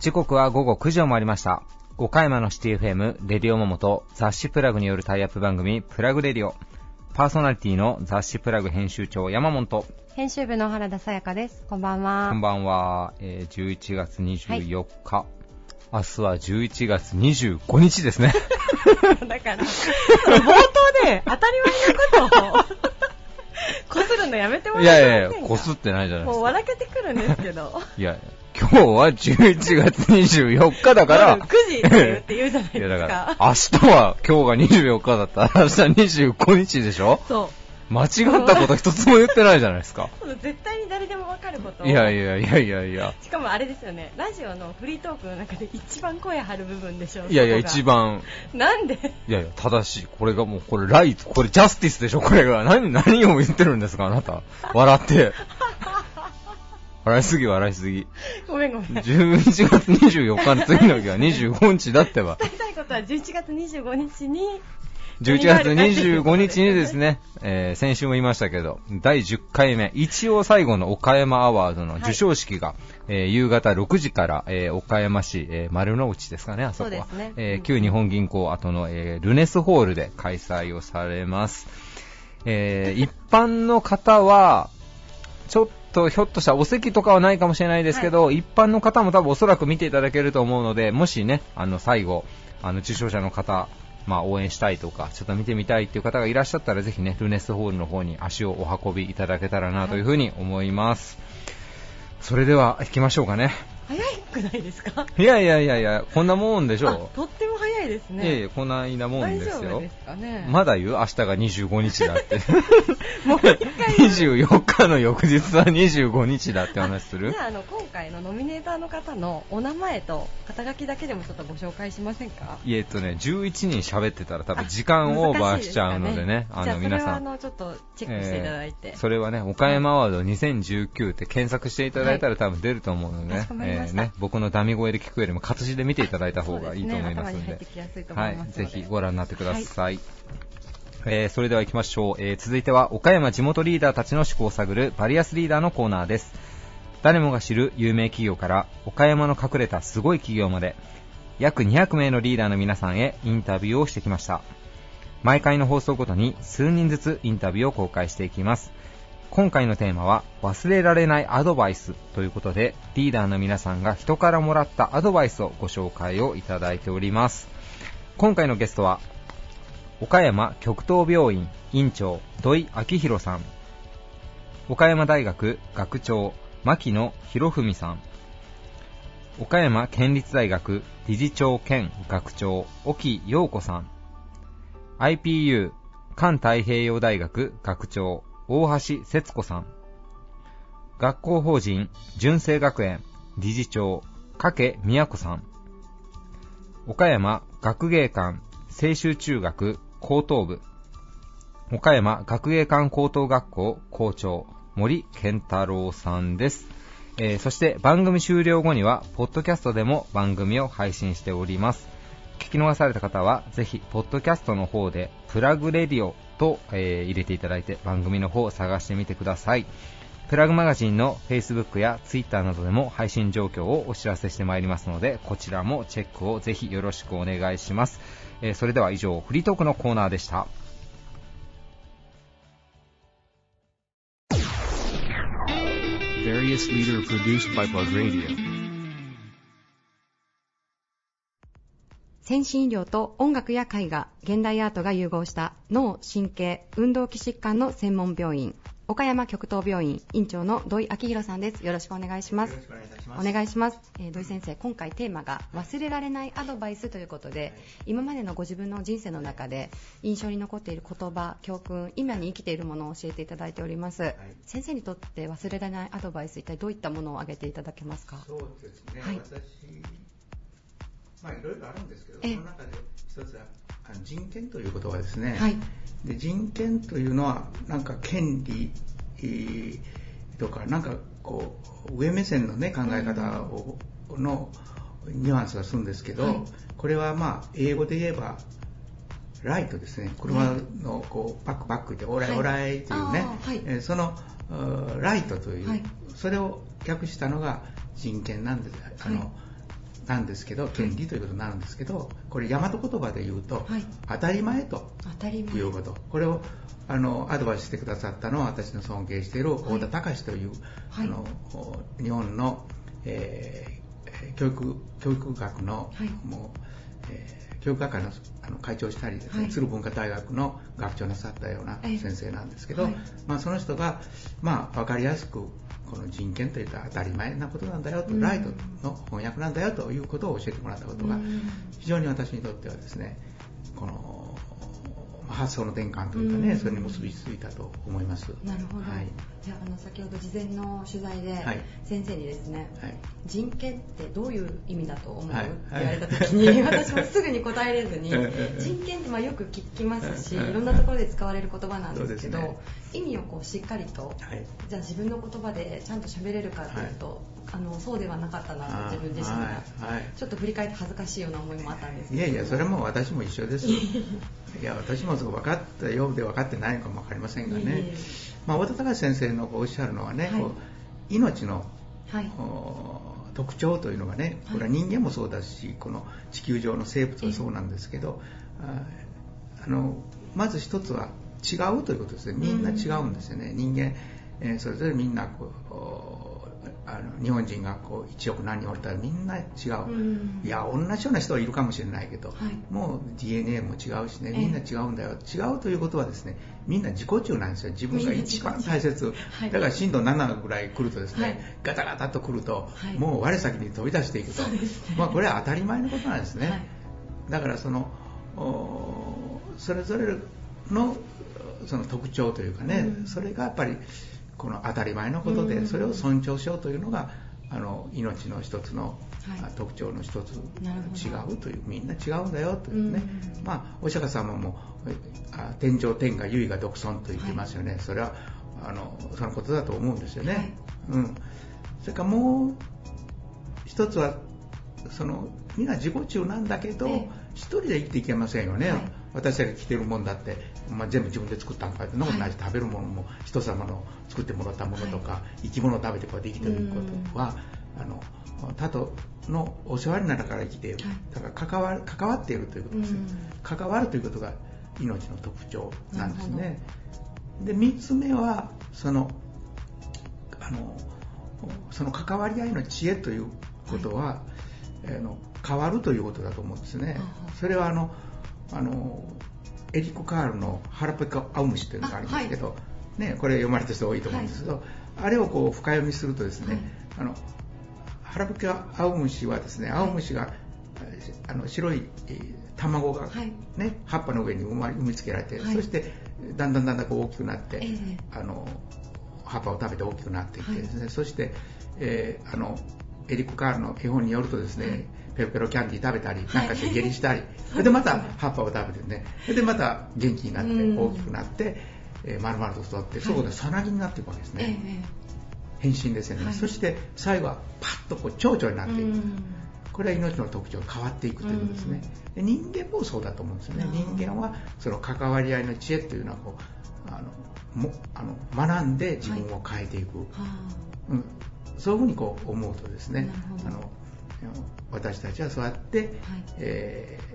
時刻は午後9時を回りました。岡山のシティ FM、レディオモモと雑誌プラグによるタイアップ番組、プラグレディオ。パーソナリティの雑誌プラグ編集長、山本と、編集部の原田さやかです。こんばんは。こんばんは、えー11月24日。明日は11月25日ですね。だから、冒頭で当たり前のことを、こするのやめてもらいやいやいや、こすってないじゃないでもうすか。笑けてくるんですけど。いや、今日は11月24日だから、夜9時って言うじゃないいやだですからか。、明日は今日が24日だったら明日25日でしょ？そう。間違ったこと一つも言ってないじゃないですか。絶対に誰でもわかることを。いやいやいやいやいや。しかもあれですよね、ラジオのフリートークの中で一番声張る部分でしょ。いやいや、一。番、なんで？いやいや、正しい。これがもう、これライト、これジャスティスでしょ、これが。何、何を言ってるんですか、あなた。笑って。笑いすぎ、笑いすぎ。ごめんごめん。伝11月24日の次の日は25日だってば。えたいことは11月25日に、11月25日にですね、えー先週も言いましたけど、第10回目、一応最後の岡山アワードの授賞式が、えー夕方6時から、えー岡山市、えー丸の内ですかね、あそこは。ね。えー旧日本銀行後の、えールネスホールで開催をされます。えー一般の方は、ちょっとひょっとしたらお席とかはないかもしれないですけど、一般の方も多分おそらく見ていただけると思うので、もしね、あの最後、あの受賞者の方、まあ応援したいとか、ちょっと見てみたいっていう方がいらっしゃったら、ぜひね、ルネスホールの方に足をお運びいただけたらなというふうに思います。それでは行きましょうかね。早くないですか？いやいやいやいや、こんなもんでしあょとっても早いですう。ね。いやいや、こんななもん大ですよ丈夫で。すかね。まだ言う明日が25日だって。もう一回言う24日の翌日は25日だって話するじゃああの今回のノミネーターの方のお名前と肩書きだけでもちょっとご紹介しませんか？いえっとね、11人喋ってたら多分時間オーバーしちゃうのでね、あじゃあそれの皆さん。はあのちょっとチェックしていただいて、えーそれはね、岡山アワード2019って検索していただいたら多分出ると思うのでねかしこ、まりましたね、僕のダミ声で聞くよりも活字で見ていただいた方がいいと思いますのでそうですね頭に入って、きやすいと思はいいます、のぜでひご覧になってください。えーそれでは行きましょう、えー続いては岡山地元リーダーたちの思考を探るバリアスリーダーのコーナーです。誰もが知る有名企業から岡山の隠れたすごい企業まで約200名のリーダーの皆さんへインタビューをしてきました。毎回の放送ごとに数人ずつインタビューを公開していきます。今回のテーマは忘れられないアドバイスということでリーダーの皆さんが人からもらったアドバイスをご紹介をいただいております今回のゲストは岡山極東病院院長土井明宏さん。岡山大学学長牧野博文さん。岡山県立大学理事長兼学長沖陽子さん。IPU 環太平洋大学学長大橋節子さん。学校法人純正学園理事長加計宮子さん。岡山学芸館青州中学高等部。岡山学芸館高等学校校長森健太郎さんです、えーそして番組終了後にはポッドキャストでも番組を配信しております。聞き逃された方はぜひポッドキャストの方でプラグレディオと、えー入れていただいて番組の方を探してみてください。プラグマガジンの Facebook や Twitter などでも配信状況をお知らせしてまいりますのでこちらもチェックをぜひよろしくお願いします、えーそれでは以上フリートークのコーナーでした.先進医療と音楽や絵画現代アートが融合した脳神経運動器疾患の専門病院岡山極東病院院長の土井明宏さんです。よろしくお願いします。お願いします。えー土井先生今回テーマが忘れられないアドバイスということで、今までのご自分の人生の中で印象に残っている言葉教訓今に生きているものを教えていただいております、先生にとって忘れられないアドバイス一体どういったものを挙げていただけますか？そうですね、はい。私、まあいろいろあるんですけど、ええ。その中で一つは人権という言葉ですね。はい。で人権というのは、なんか権利えーとか、なんかこう、上目線のね、考え方を、のニュアンスがするんですけど、はい。これはまあ、英語で言えば、ライトですね。車のこうバックバックでオライはい。オライというね、はい。えーそのライトという、はい。それを訳したのが人権なんです。あの、はいなんですけど権利ということになるんですけどこれ大和言葉で言うと、はい。当たり前ということ。これをあのアドバイスしてくださったのは私の尊敬している太田隆という、はい。あの日本の、えー教育教育学の、はい。もう、えー教育学会のあの会長をしたりですね、はい。鶴文化大学の学長なさったようなええ。先生なんですけど、はい。まあ、その人が、まあ、分かりやすくこの人権というか当たり前なことなんだよと、うん。ライトの翻訳なんだよということを教えてもらったことがうん。非常に私にとってはですねこのまあ発想の転換というかね、うん。それに結びついたと思います。なるほど、はい。じゃああの先ほど事前の取材ではい。先生にですね、はい。人権ってどういう意味だと思う、はい。って言われた時に私もすぐに答えれずにええ人権ってまあよく聞きますしええいろんなところで使われる言葉なんですけど意味をこうしっかりとはい。じゃあ自分の言葉でちゃんと喋れるかっていうと、あのそうではなかったなと自分自身が、はいはい。ちょっと振り返って恥ずかしいような思いもあったんですけど。いやいや、それも私も一緒です。いや、私もそう分かったようで分かってないのかも分かりませんがいえいねえ。まあ、太田隆先生のおっしゃるのはね、命の、はい。お特徴というのがね、これは人間もそうだし、この地球上の生物もそうなんですけど、ああのまず一つは違うということですね。みんな違うんですよね。人間、えーそれぞれみんなこうおあの日本人がこう1億何人おったらみんな違う、うん。いや同じような人はいるかもしれないけど、はい。もう DNA も違うしね。ええ。みんな違うんだよ、違うということはですねみんな自己中なんですよ。自分が一番大切、はい。だから震度7ぐらい来るとですね、はい。ガタガタと来ると、はい。もう我先に飛び出していくと、ね。まあ、これは当たり前のことなんですね、はい。だからそのおそれぞれのその特徴というかね、うん。それがやっぱりこの当たり前のことで、うん。それを尊重しようというのがあの命の一つの、はい。あ特徴の一つ違うというみんな違うんだよというね、うん。まあ、お釈迦様もあ天上天下唯我独尊と言ってますよね、それはあのそのことだと思うんですよね、はい。うん、それからもう一つはそのみんな自己中なんだけど、ええ一人で生きていけませんよね、はい。私たちが着てるもんだって、まあ、全部自分で作ったんかってそんなことないし、食べるものも人様の作ってもらったものとか、生き物を食べてこうできてることは、あの他とのお世話になるから生きている、はい。だから関わ関わっているということですね、関わるということが命の特徴なんですね。で3つ目はそのあのその関わり合いの知恵ということは、あの変わるということだと思うんですね。ははそれはあのあのエリック・カールの「腹ペコ・アウムシ」というのがあるんですけど、ね、これ読まれた人多いと思うんですけど、あれをこう深読みするとですね、はい。あの腹ペコ・アウムシはですねアウムシが、あの白いえー卵が、はい。ね、葉っぱの上に産みつけられて、はい。そしてだんだんだんだんこう大きくなって、ええ。あの葉っぱを食べて大きくなっていってですね、そして、えーあのエリック・カールの絵本によるとですね、はい。ペロペロキャンディー食べたり、はい。なんかして下痢したり、それでまた葉っぱを食べてね、それでまた元気になってうん。大きくなって、えー丸々と育って、そこでさなぎになっていくわけですね。ええ変身ですよね、はい。そして最後はパッとこう蝶々になっていく、うん。これは命の特徴が変わっていくということですね、で人間もそうだと思うんですよね。人間はその関わり合いの知恵というのはこうあのもあの学んで自分を変えていく、はうん、そういうふうにこう思うとですねあの私たちはそうやって、はい。えー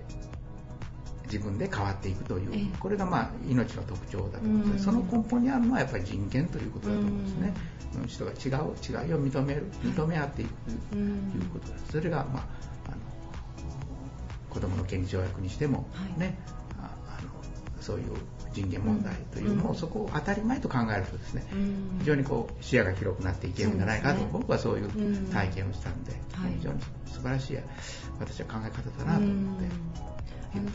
自分で変わっていくという、ええ。これがまあ命の特徴だと思うんですその根本にあるのはやっぱり人権ということだと思うんですね、うん。人が違う違いを認める認め合っていくとうんいうことです、それが、まあ、あの子どもの権利条約にしても、はい。ねああのそういう人権問題というのを、うん。そこを当たり前と考えるとですね、うん。非常にこう視野が広くなっていけるんじゃないかと、僕はそういううん。体験をしたんで、はい。非常に素晴らしい私は考え方だなと思って、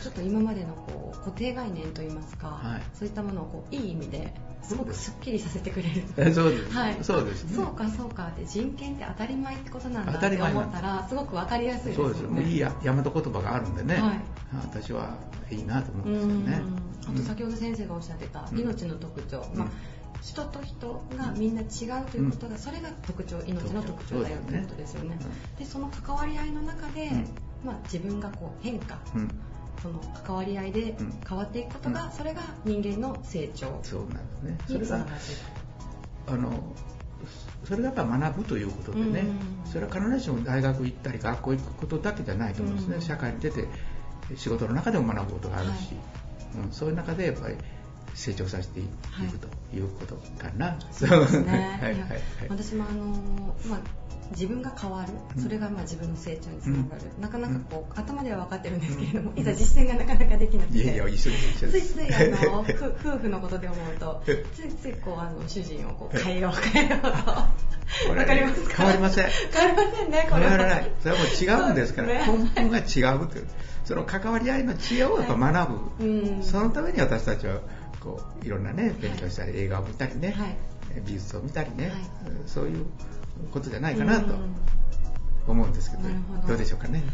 ちょっと今までのこう固定概念といいますか、はい。そういったものをこういい意味ですごくす。すっきりさせてくれる。えそうです、はい、そうですね。そうかそうかって人権って当たり前ってことなんだって思ったらす。ごくわかりやすいですよね。そうですいいや大和言葉があるんでね、はい。私はいいなと思ううんんですよね。あと先ほど先生がおっしゃってたうん。命の特徴、うん。まあ、人と人がみんな違うということが、それが特徴命の特徴だよということですよね。でその関わり合いの中で、うん。まあ、自分がこう変化うんその関わり合いでうん。変わっていくことが、それが人間の成長そうなんですね。それがあのそれがやっぱ学ぶということでね、うん。それは必ずしも大学行ったり学校行くことだけじゃないと思うんですね、うん。社会に出て仕事の中でも学ぶことがあるし、うん、そういう中でやっぱり成長させていくということかな、そうですね。はいはい私もあの、まあ、自分が変わる。うん。それがまあ自分の成長につながる、なかなかこう、う頭では分かってるんですけれども、うん。いざ実践がなかなかできなくて。いやいや一緒です一緒つです。いついあの ふ夫婦のことで思うとついついこうあの主人をこう変えよう変えようと。わかりますか？変わりません。変わりませんねこれは変わらない。それはもう違うんですから、根本が違うという。その関わり合いの知恵をやっぱ学ぶ、うん。そのために私たちはこういろんなね勉強したり、映画を見たりね、はい。美術を見たりね、はい。そういうことじゃないかなとうん思うんですけど、ど。うでしょうかね。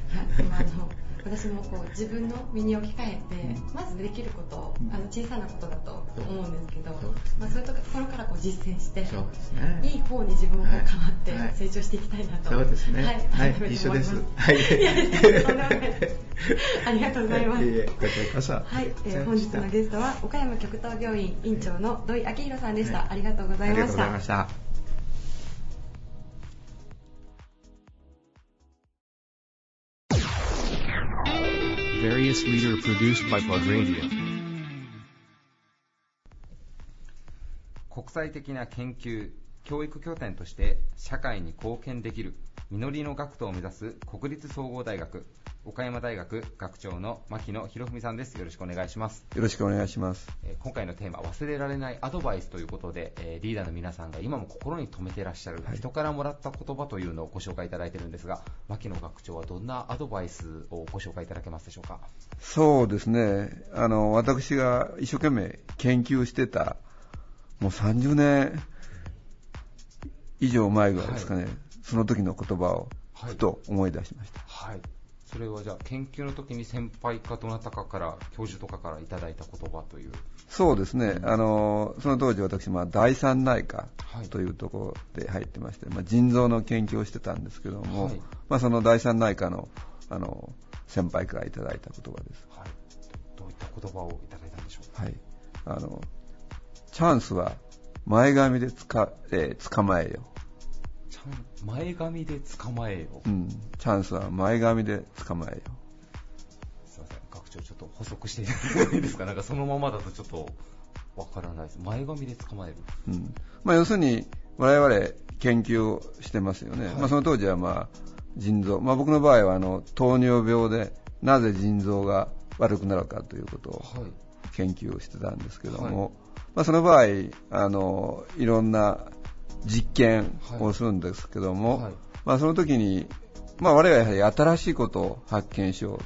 私もこう自分の身に置き換えて、うん。まずできることうん。あの小さなことだと思うんですけど、まあ、そういうところからこう実践してそうですね。いい方に自分をこうはい変わってはい。成長していきたいなと、そうですね。はい、一緒です。はい。いやいやとんないです ありがとうございますいえいえこちらこそ。はい、えー本日のゲストは岡山極東病院院長の土井明弘さんでした、はいありがとうございありがとうごましたざいました。Various leader produced by Plug Radio. 国際的な研究教育拠点として社会に貢献できる実りの学徒を目指す国立総合大学岡山大学学長の牧野博文さんですよろしくお願いしますよろしくお願いします。えー今回のテーマ忘れられないアドバイスということで、えーリーダーの皆さんが今も心に留めてらっしゃるはい人からもらった言葉というのをご紹介いただいているんですが牧野学長はどんなアドバイスをご紹介いただけますでしょうか？そうですね。あの、私が一生懸命研究してた、もう30年以上前ぐらいですかね。その時の言葉をはいふと思い出しました。はいそれはじゃあ研究の時に先輩かどなたかから教授とかからいただいた言葉というそうですね。あの、その当時私、まあ、第三内科はいというところで入ってまして、まあ、腎臓の研究をしてたんですけども、はいまあ、その第三内科の、あの、先輩からいただいた言葉です。はいどういった言葉をいただいたんでしょうか？はい。あの、チャンスは前髪でつか、えー捕まえよ。前髪で捕まえよ、うん。チャンスは前髪で捕まえよ。すいません学長ちょっと補足していただいですか？なんかそのままだとちょっとわからないです前髪で捕まえるうん。まあ、要するに、我々研究をしてますよね。はいまあ、その当時はまあ、腎臓。まあ、僕の場合は、あの、糖尿病で、なぜ腎臓が悪くなるかということをはい研究をしてたんですけども、はいまあ、その場合、あの、いろんな実験をするんですけども、はい。まあ、その時に、まあ、我々はやはり新しいことを発見しよう。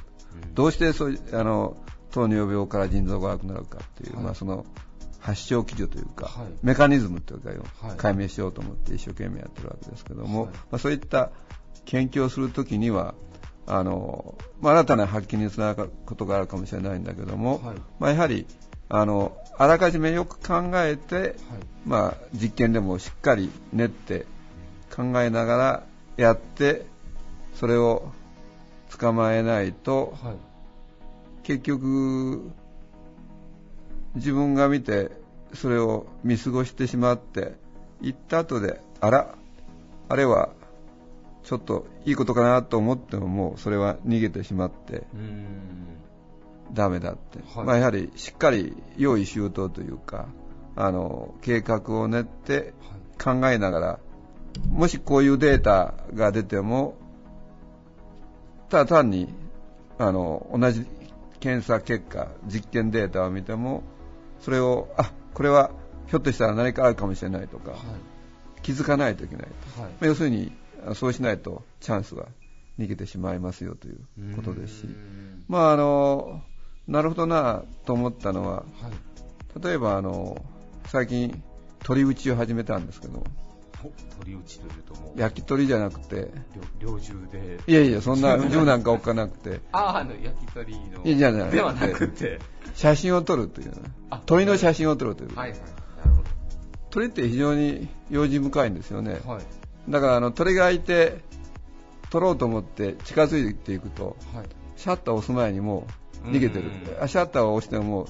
どうしてそうあの糖尿病から腎臓が悪くなるかっていう、はい。まあ、その発症基準というか、はい。メカニズムというか解明しようと思って一生懸命やってるわけですけども、はい。まあ、そういった研究をするときにはあの、まあ、新たな発見につながることがあるかもしれないんだけども、はい。まあ、やはりあのあらかじめよく考えて、はい。まあ、実験でもしっかり練って考えながらやってそれを捕まえないと、はい。結局自分が見てそれを見過ごしてしまって行った後であらあれはちょっといいことかなと思ってももうそれは逃げてしまってダメだって、はい。まあ、やはりしっかり用意周到というかあの計画を練って考えながらもしこういうデータが出てもただ単にあの同じ検査結果実験データを見てもそれをあこれはひょっとしたら何かあるかもしれないとか、はい。気づかないといけないと、はい。まあ要するにあそうしないとチャンスは逃げてしまいますよということですし。まああのなるほどなと思ったのははい。例えばあの最近鳥打ちを始めたんですけどお鳥打ちというともう焼き鳥じゃなくて猟猟銃で。いやいやそんな銃なんか置かなくて。あああの焼き鳥の。いやじゃない。ではなくて。写真を撮るという鳥の写真を撮るという、はいはいなるほ鳥って非常に用心深いんですよね。どはい。だからあの鳥がいて撮ろうと思って近づいていくとはいシャッターを押す前にもう逃げてる、うシャッターを押してもも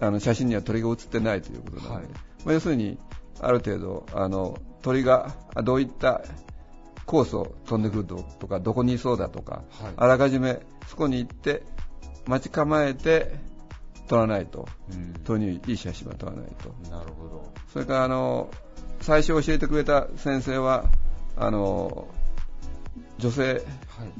あの写真には鳥が写ってないということなので、はい。まあ、要するにある程度あの鳥があどういったコースを飛んでくるととかどこにいそうだとか、はい。あらかじめそこに行って待ち構えて撮らないと。うん。鳥にいい写真は撮らないと。なるほど。それからあの最初教えてくれた先生はあの女性はい。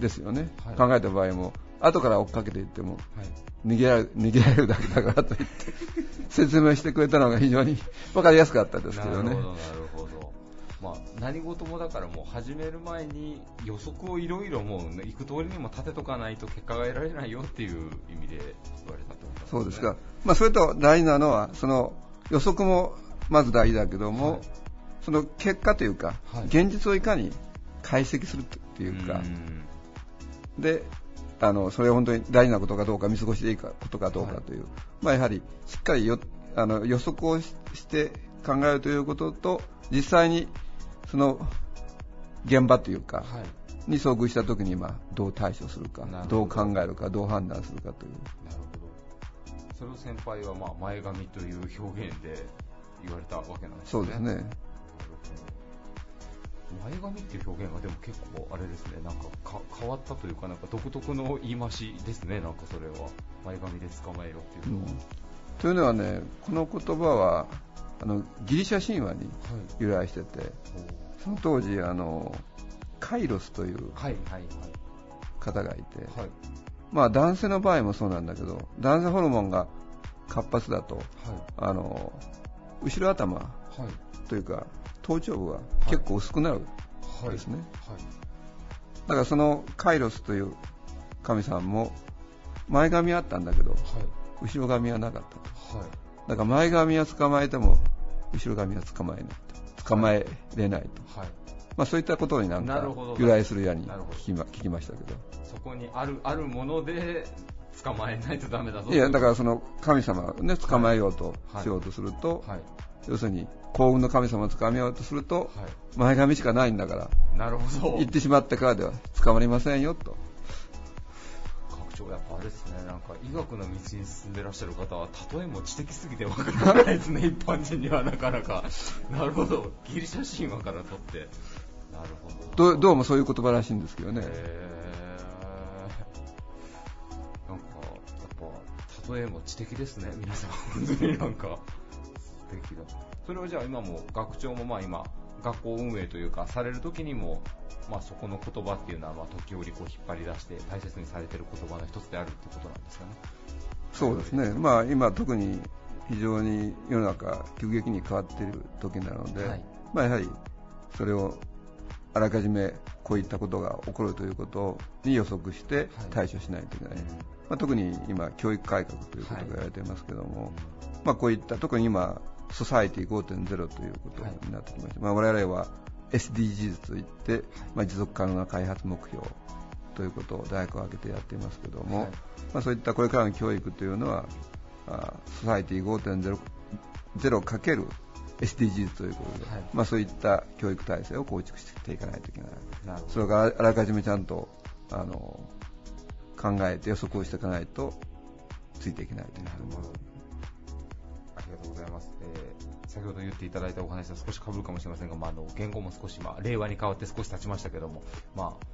ですよね、はい。考えた場合も。後から追っかけていってもはい。逃げられ逃げられるだけだからと言って 説明してくれたのが非常に分かりやすかったですけどね。なるほど、なるほど。まあ、何事もだからもう始める前に予測をいろいろもうね行く通りにも立てとかないと結果が得られないよっていう意味で言われたとそうですか、まあ、それと大事なのはその予測もまず大事だけども、はい。その結果というか、はい。現実をいかに解析するっていうか、ん。であのそれを本当に大事なことかどうか見過ごしていいかことかどうかという、まあ、やはりしっかりよあの予測をしして考えるということと実際にその現場というか、はい。に遭遇したときに、まあ、どう対処するかど。どう考えるかどう判断するかという。なるほど。それを先輩はまあ前髪という表現で言われたわけなんですね。そうですね前髪っていう表現がでも結構あれですね、なんかか変わったというか、なんか独特の言い回しですね、なんかそれは。前髪で捕まえろっていうのは。というのはねこの言葉はあのギリシャ神話に由来しててその当時あのカイロスというはいはい方がいて、はい。はい。まあ、男性の場合もそうなんだけど男性ホルモンが活発だとはい。あの後ろ頭はい。というか頭頂部が結構薄くなる、はい。ですねはい。だからそのカイロスという神さんも前髪あったんだけどはい。後ろ髪はなかったとはい。だから前髪は捕まえても後ろ髪は捕まえないと捕まえれないと、はい。まあ、そういったことになんか由来するやに聞きま聞きましたけどそこにある、あるもので捕まえないとダメだぞ。いやだからその神様をね捕まえようとはいしようとすると、はい。要するに幸運の神様を捕まえようとすると、は前髪しかないんだからい。なるほど。行ってしまってからでは捕まりませんよと学長、やっぱあれですね、なんか医学の道に進んでらっしゃる方は、例えも知的すぎてわからないですね、一般人にはなかなか。なるほど。ギリシャ神話から取って。なるほど。どうどうもそういう言葉らしいんですけどね、なんか、やっぱ、例えも知的ですね、皆さん。本当になんか、素敵だ。それをじゃあ今も、学長もまあ今、学校運営というか、される時にも、まあそこの言葉っていうのは、まあ時折こう引っ張り出して、大切にされてる言葉の一つであるってことなんですかね。そうですね、まあ、今、特に非常に世の中、急激に変わっている時なので、はい。まあ、やはりそれをあらかじめこういったことが起こるということに予測して対処しないといけない、まあ、特に今、教育改革ということが言われていますけども、まあ、こういった特に今、ソサイティ5.0ということになってきました、まあ、我々は SDGs といって、まあ、持続可能な開発目標ということを大学を挙げてやっていますけども、はいまあ、そういったこれからの教育というのは、あソサイティ5.0 0×SDGs ということで、はいまあ、そういった教育体制を構築していかないといけない。な。それからあらかじめちゃんとあの考えて予測をしていかないとついていけないというなるほど。ありがとうございます。えー先ほど言っていただいたお話と少し被るかもしれませんが、まあ、あの言語も少し、まあ、令和に変わって少し経ちましたけども、まあ、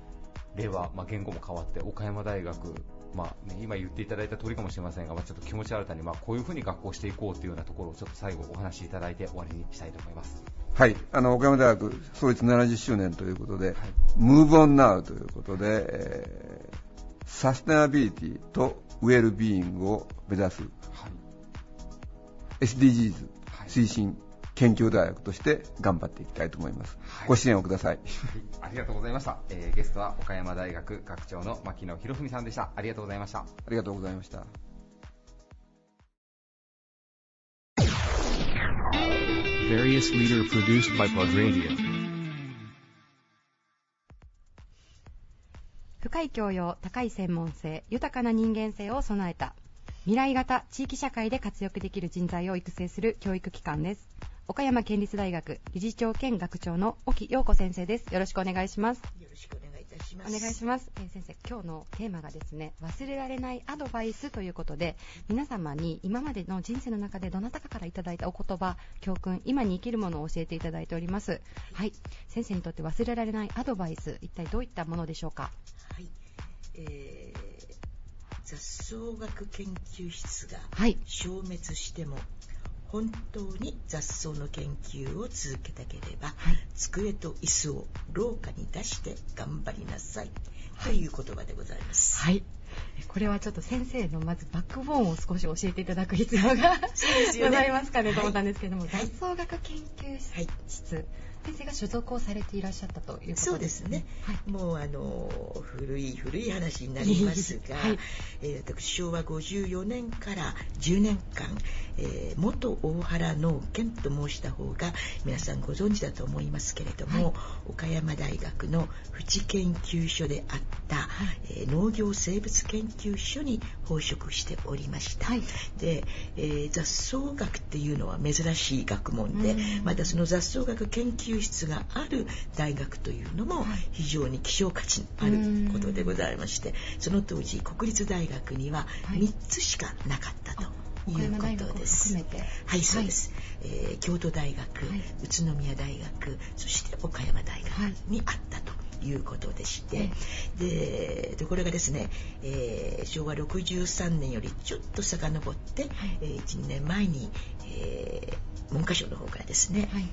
令和、まあ、言語も変わって岡山大学、まあね、今言っていただいた通りかもしれませんが、まあ、ちょっと気持ち新たに、まあ、こういうふうに学校していこうというようなところをちょっと最後お話しいただいて終わりにしたいと思います。はい、あの岡山大学創立70周年ということで、はい Move on now ということで、えーサステナビリティとウェルビーイングを目指すはい。SDGs はい推進研究大学として頑張っていきたいと思います。はいご支援をください。はい、ありがとうございました。えーゲストは岡山大学学長の牧野博文さんでした。ありがとうございました。ありがとうございました。深い教養、高い専門性、豊かな人間性を備えた未来型地域社会で活躍できる人材を育成する教育機関です。岡山県立大学理事長兼学長の沖陽子先生です。よろしくお願いします。よろしくお願いいたたします。お願いします、えー先生今日のテーマがですね忘れられないアドバイスということで皆様に今までの人生の中でどなたかからいただいたお言葉教訓今に生きるものを教えていただいております。はい。先生にとって忘れられないアドバイス一体どういったものでしょうか？はい、えー雑草学研究室がはい。消滅しても本当に雑草の研究を続けたければ、はい。机と椅子を廊下に出して頑張りなさい、という言葉でございます。はい。これはちょっと先生のまずバックボーンを少し教えていただく必要がね。ございますかねと思ったんですけれども、はい。雑草学研究室、はい先生が所属をされていらっしゃったということですそうですね、はい。もうあの古い古い話になりますが、はい。えー私昭和54年から10年間、えー元大原農研と申した方が皆さんご存知だと思いますけれども、岡山大学の淵研究所であった、えー農業生物研究所に奉職しておりました、はい。で、えー雑草学っていうのは珍しい学問で、うん。またその雑草学研究室がある大学というのもはい。非常に希少価値のあることでございましてその当時国立大学にははい。3つしかなかったと岡いうことです。はい、そうです、えー京都大学、はい。宇都宮大学そして岡山大学はいにあったと。いうことでして、でところがですね、えー昭和63年よりちょっと遡って、えー1年前に、えー文科省の方からですね、はい。うん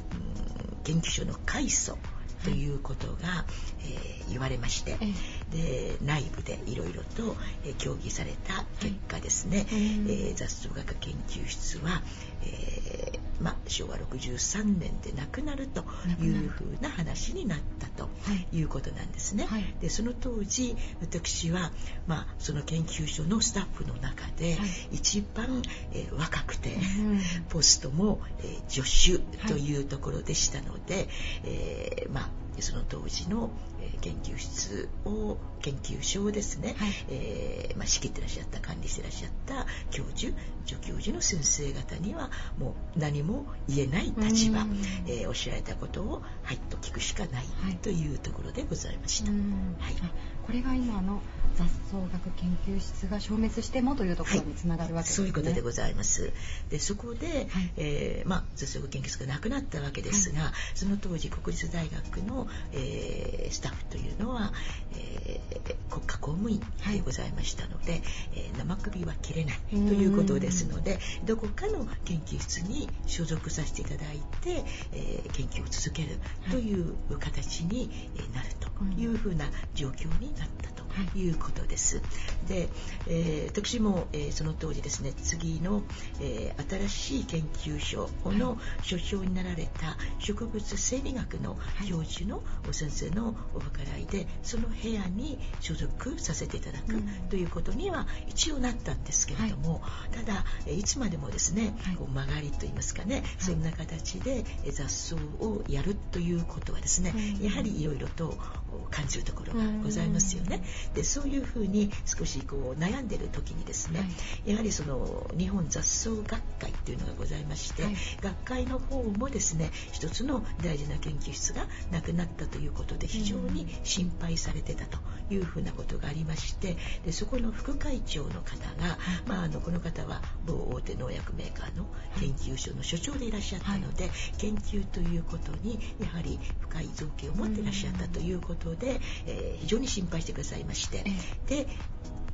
研究所の改組ということが、えー言われまして、えで内部でいろいろと、えー協議された結果ですね、うんえー雑草学研究室は、えーまあ、昭和63年でなくなるというふうな話になったとはい。いうことなんですね。はい。でその当時私は、まあ、その研究所のスタッフの中で、はい。一番、えー若くて、うん。ポストも、えー助手というところでしたので、えーまあ、その当時の、えー研究室を研究所をですね、はい。えーまあ、仕切ってらっしゃった管理してらっしゃった教授助教授の先生方にはもう何も言えない立場うん、えーおっしゃられたことをはいと聞くしかないはい。というところでございました。うん。はい。あこれが今の雑草学研究室が消滅してもというところにつながるわけですね。そういうことでございます。でそこで、はい。えーまあ、雑草学研究室がなくなったわけですが、その当時国立大学の、えースタッフというのは、えー国家公務員でございましたので、えー生首は切れないということですのでどこかの研究室に所属させていただいて、えー研究を続けるという形にえーなるというふうな状況になったとい。うことです。で、えー私も、えーその当時ですね。次の、えー新しい研究所の所長になられた植物生理学の教授のお先生のお計らいでその部屋に所属させていただくうん。ということには一応なったんですけれども、ただえーいつまでもですね、はい。こう曲がりといいますかね、そんな形でえー雑草をやるということはですね、うん。やはりいろいろとお感じるところがございますよね。でそういうふうに少しこう悩んでる時にですね、はやはりその日本雑草学会というのがございまして、はい。学会の方もですね一つの大事な研究室がなくなったということで非常に心配されてたというふうなことがありましてでそこの副会長の方が、まあ、あのこの方は某大手農薬メーカーの研究所の所長でいらっしゃったので、研究ということにやはり深い造形を持っていらっしゃったということで、えー非常に心配してくださいまして、で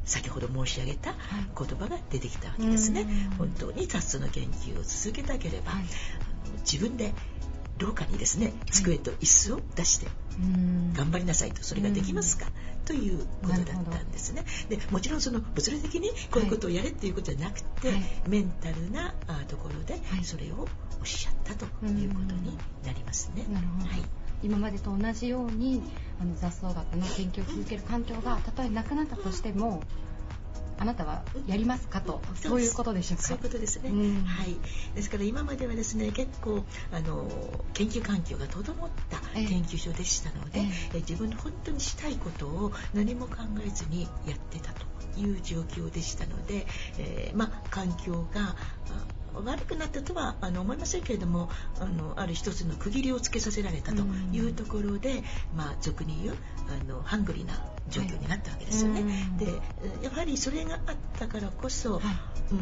先ほど申し上げた言葉が出てきたわけですね。うん本当に雑草の研究を続けたければ、はい。自分で廊下にですね机と椅子を出してうん。頑張りなさいとそれができますか、ということだったんですね。でもちろんその物理的にこういうことをやれっていうことじゃなくて、はい。メンタルなあところではい。それをおっしゃったということになりますね。なるほど、はい今までと同じようにあの雑草学の研究を続ける環境がたとえなくなったとしてもあなたはやりますかとそういうことでしょうか？そういうことですね、うん。はい。ですから今まではですね結構あの研究環境が整ったええ。研究所でしたので、え。え自分の本当にしたいことを何も考えずにやってたという状況でしたので、えーまあ環境があ悪くなったとはあの思いませんけれどもあのある一つの区切りをつけさせられたというところで、まあ、俗に言うあのハングリーな状況になったわけですよね。はい。でやはりそれがあったからこそ、う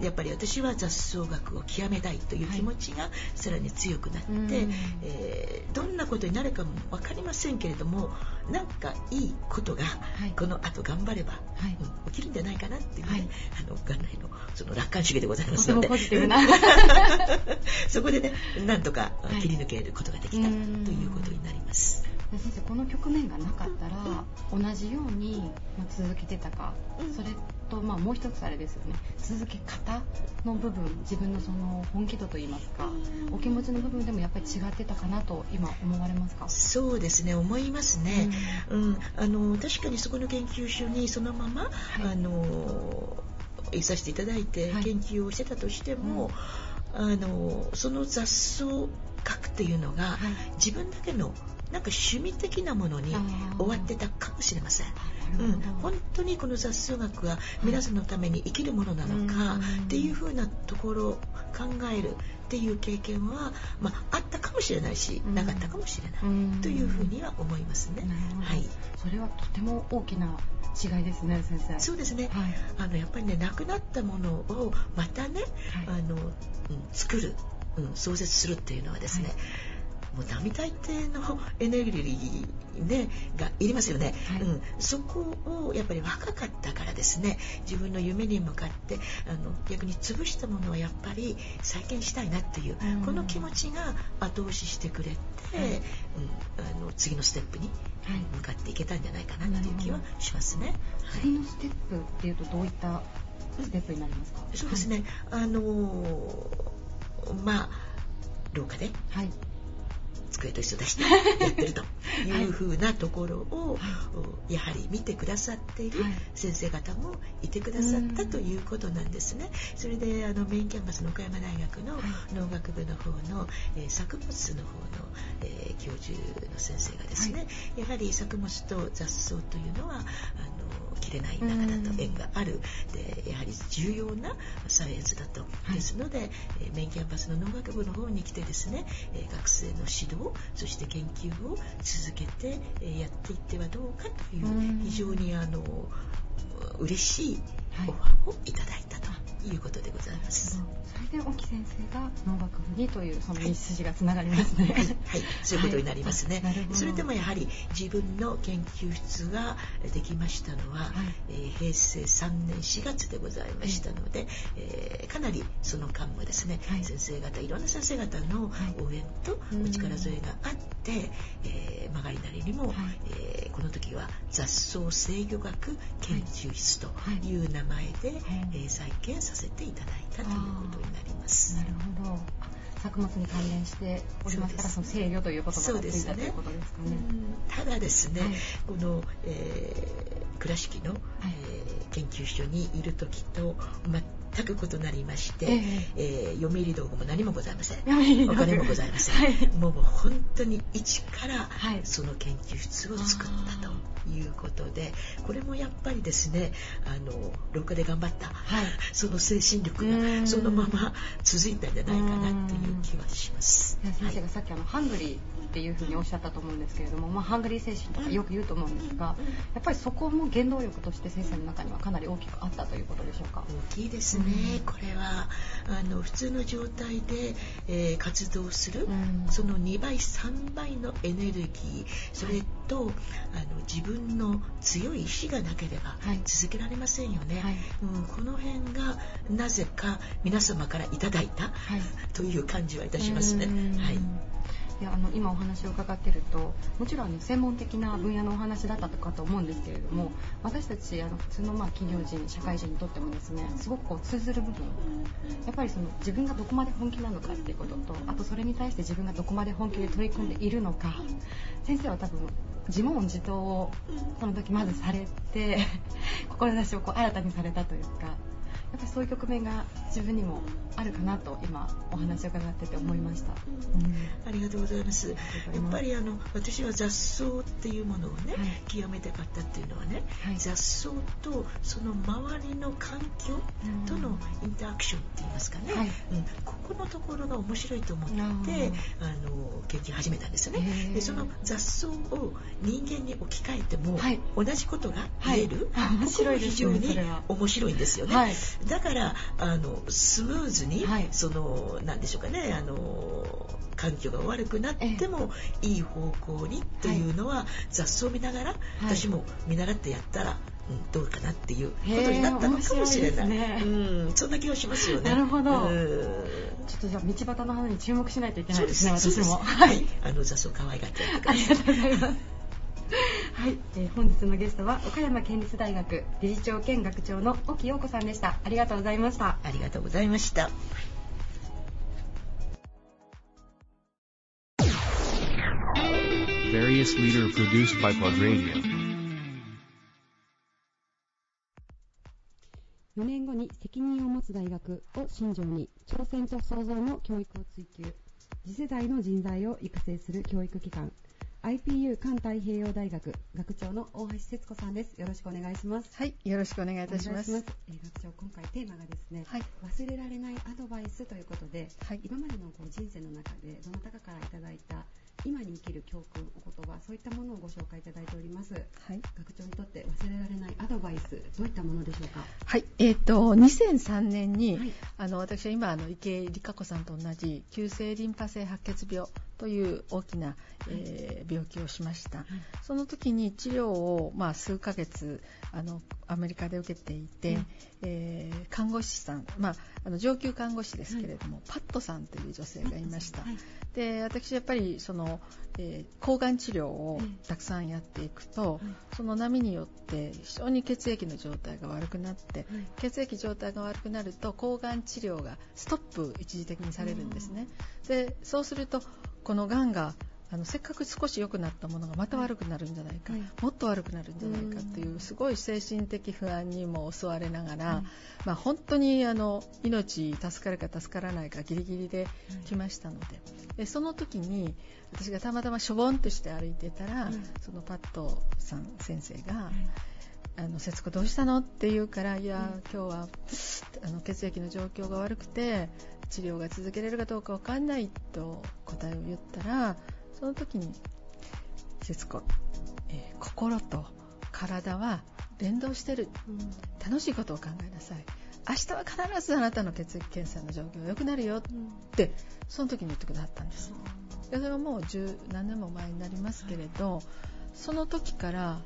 ん、やっぱり私は雑草学を極めたいという気持ちがさらに強くなって、うん。えーどんなことになるかも分かりませんけれどもなんかいいことがはい。この後頑張れば、はい。うん起きるんじゃないかなっていうね、はい。あの元来のその楽観主義でございますのでポジティブな。そこでねなんとかはい。切り抜けることができたということになります。先生この局面がなかったら同じようにまあ続けてたかうん。それとまあもう一つあれですよね。続け方の部分自分のその本気度といいますかお気持ちの部分でもやっぱり違ってたかなと今思われますか？そうですね思いますね、うん。あの確かにそこの研究所にそのまま、はい。あのいさせていただいてはい。研究をしてたとしても、あのその雑草学っていうのが、はい。自分だけのなんか趣味的なものに終わってたかもしれません。なうん。本当にこの雑草学は皆さんのために生きるものなのかうん。っていうふうなところを考えるっていう経験は、まあ、あったかもしれないし、うん。なかったかもしれない、うん。というふうには思いますね。はい。それはとても大きな違いですね先生。そうですね、はい。あのやっぱりねなくなったものをまたね、はい。あのうん作る、うん、創設するっていうのはですね、はいもう並大抵のエネルギー、ね、がいりますよね、はい。うん、そこをやっぱり若かったからですね自分の夢に向かってあの逆に潰したものはやっぱり再建したいなっていう、うん。この気持ちが後押ししてくれて、はい。うん、あの次のステップにはい。向かっていけたんじゃないかなっていう気はしますね。はい。次のステップっていうとどういったステップになりますか？そうですね、あのーまあ廊下ではい机と椅子を出してやってると。い。うふうなところを、やはり見てくださっているはい。先生方もいてくださったということなんですね。それであのメインキャンパスの岡山大学の農学部の方の、えー作物の方の、えー教授の先生がですね、やはり作物と雑草というのはあの切れない仲だと縁がある。でやはり重要なサイエンスだと、はい。ですので、えーメインキャンパスの農学部の方に来てですね、えー学生の指導そして研究を続けて、えーやっていってはどうかといううん。非常にあの嬉しいオファーをいただいたということでございます。それで沖先生が農学部にというその道筋がつながりますね。はい、はい、そういうことになりますね、はい。それでもやはり自分の研究室ができましたのは、はい。えー平成3年4月でございましたので、えーかなりその間もですね、はい。先生方いろんな先生方のはい。応援とうん。お力添えがあって、えー曲がりなりにも、はい。えーこの時は雑草制御学研究室という名前で、えー再建させていただいたということになります。なるほど。作物に関連しておりますから、その制御という言葉がついそうですねたということですかね。うんただですね、はいこの、えー倉敷の、えー研究所にいる時と全く異なりまして、ええ。ー読売道具も何もございません。お金もございません、はい。もう本当に一からはい。その研究室を作ったということでこれもやっぱりですねあの廊下で頑張った、はい。その精神力うん。がそのまま続いたんじゃないかなという気はします。先生はい。がさっきあのハングリーっていうふうにおっしゃったと思うんですけれども、まあ、ハングリー精神とかよく言うと思うんですが、やっぱりそこも原動力として先生の中にはかなり大きくあったということでしょうか？大きいですね、うん。これはあの普通の状態で、えー活動する、うん。その2倍3倍のエネルギーそれと、あの自分の強い意志がなければはい。続けられませんよね、はい。うん、この辺がなぜか皆様からいただいた、はい。という感じはいたしますね。うん。はいいやあの今お話を伺ってるともちろんあの専門的な分野のお話だったかと思うんですけれども私たちあの普通のまあ企業人社会人にとってもですねすごくこう通ずる部分やっぱりその自分がどこまで本気なのかっていうこととあとそれに対して自分がどこまで本気で取り組んでいるのか先生は多分自問自答をその時まずされて 志をこう新たにされたというかっぱりそういう局面が自分にもあるかなと今お話を伺ってて思いました、ありがとうございます。やっぱりあの私は雑草っていうものをね、はい。極めたかったっていうのはね、はい。雑草とその周りの環境とのインタラクションって言いますかね、はい。うん、ここのところが面白いと思ってあの研究を始めたんですよへね。ー。でその雑草を人間に置き換えても、はい。同じことが言える、はい。面白い非常に面白いんですよね。はい。だからあのスムーズに、はい。そのなんでしょうかねあの環境が悪くなってもいい方向にというのは、雑草を見ながら、私も見習ってやったら、うん、どうかなっていうことになったのかもしれない。へー面白いですうん、そんな気がしますよね。なるほどうんちょっとじゃあ道端の花に注目しないといけなそですね。いうですね私もはい。あの雑草可愛がってやってください。ありがとうございます。はい、えー本日のゲストは岡山県立大学理事長兼学長の沖陽子さんでした。ありがとうございました。ありがとうございました。Various leader produced by Plug Radio. 4年後に責任を持つ大学を信条に挑戦と創造の教育を追求。次世代の人材を育成する教育機関。IPU 環太平洋大学学長の大橋節子さんです。よろしくお願いします。はい、よろしくお願いいたします。お願いえー学長今回テーマがですね、はい。忘れられないアドバイスということで、はい。今までのこう人生の中でどなたかからいただいた今に生きる教訓お言葉そういったものをご紹介いただいております。はい。学長にとって忘れられないアドバイスどういったものでしょうか？はい、えっ、と、2003年に、はい。あの、私は今、あの、池江璃花子さんと同じ、急性リンパ性白血病という大きな、えー病気をしました。その時に治療を、まあ、数ヶ月、あの、アメリカで受けていて、うん。えー看護師さん、まあ、あの上級看護師ですけれども、パットさんという女性がいました。はいで私やっぱりその、えー抗がん治療をええたくさんやっていくと、はいその波によって非常に血液の状態が悪くなって、はい血液状態が悪くなると抗がん治療がストップ一時的にされるんですね。でそうするとこのがんがあのせっかく少し良くなったものがまた悪くなるんじゃないか、はい。もっと悪くなるんじゃないかっていうすごい精神的不安にも襲われながら、まあ、本当にあの命助かるか助からないかギリギリで来ましたので。でその時に私がたまたましょぼんとして歩いてたら、うんそのパットさん先生が「あの節子どうしたの?」って言うから「いや、今日はあの血液の状況が悪くて治療が続けられるかどうかわかんない」と答えを言ったらその時に「節子、えー心と体は連動してる。楽しいことを考えなさい。明日は必ずあなたの血液検査の状況が良くなるよ。ってその時に言ってくださったんです。でそれはもう十何年も前になりますけれどその時から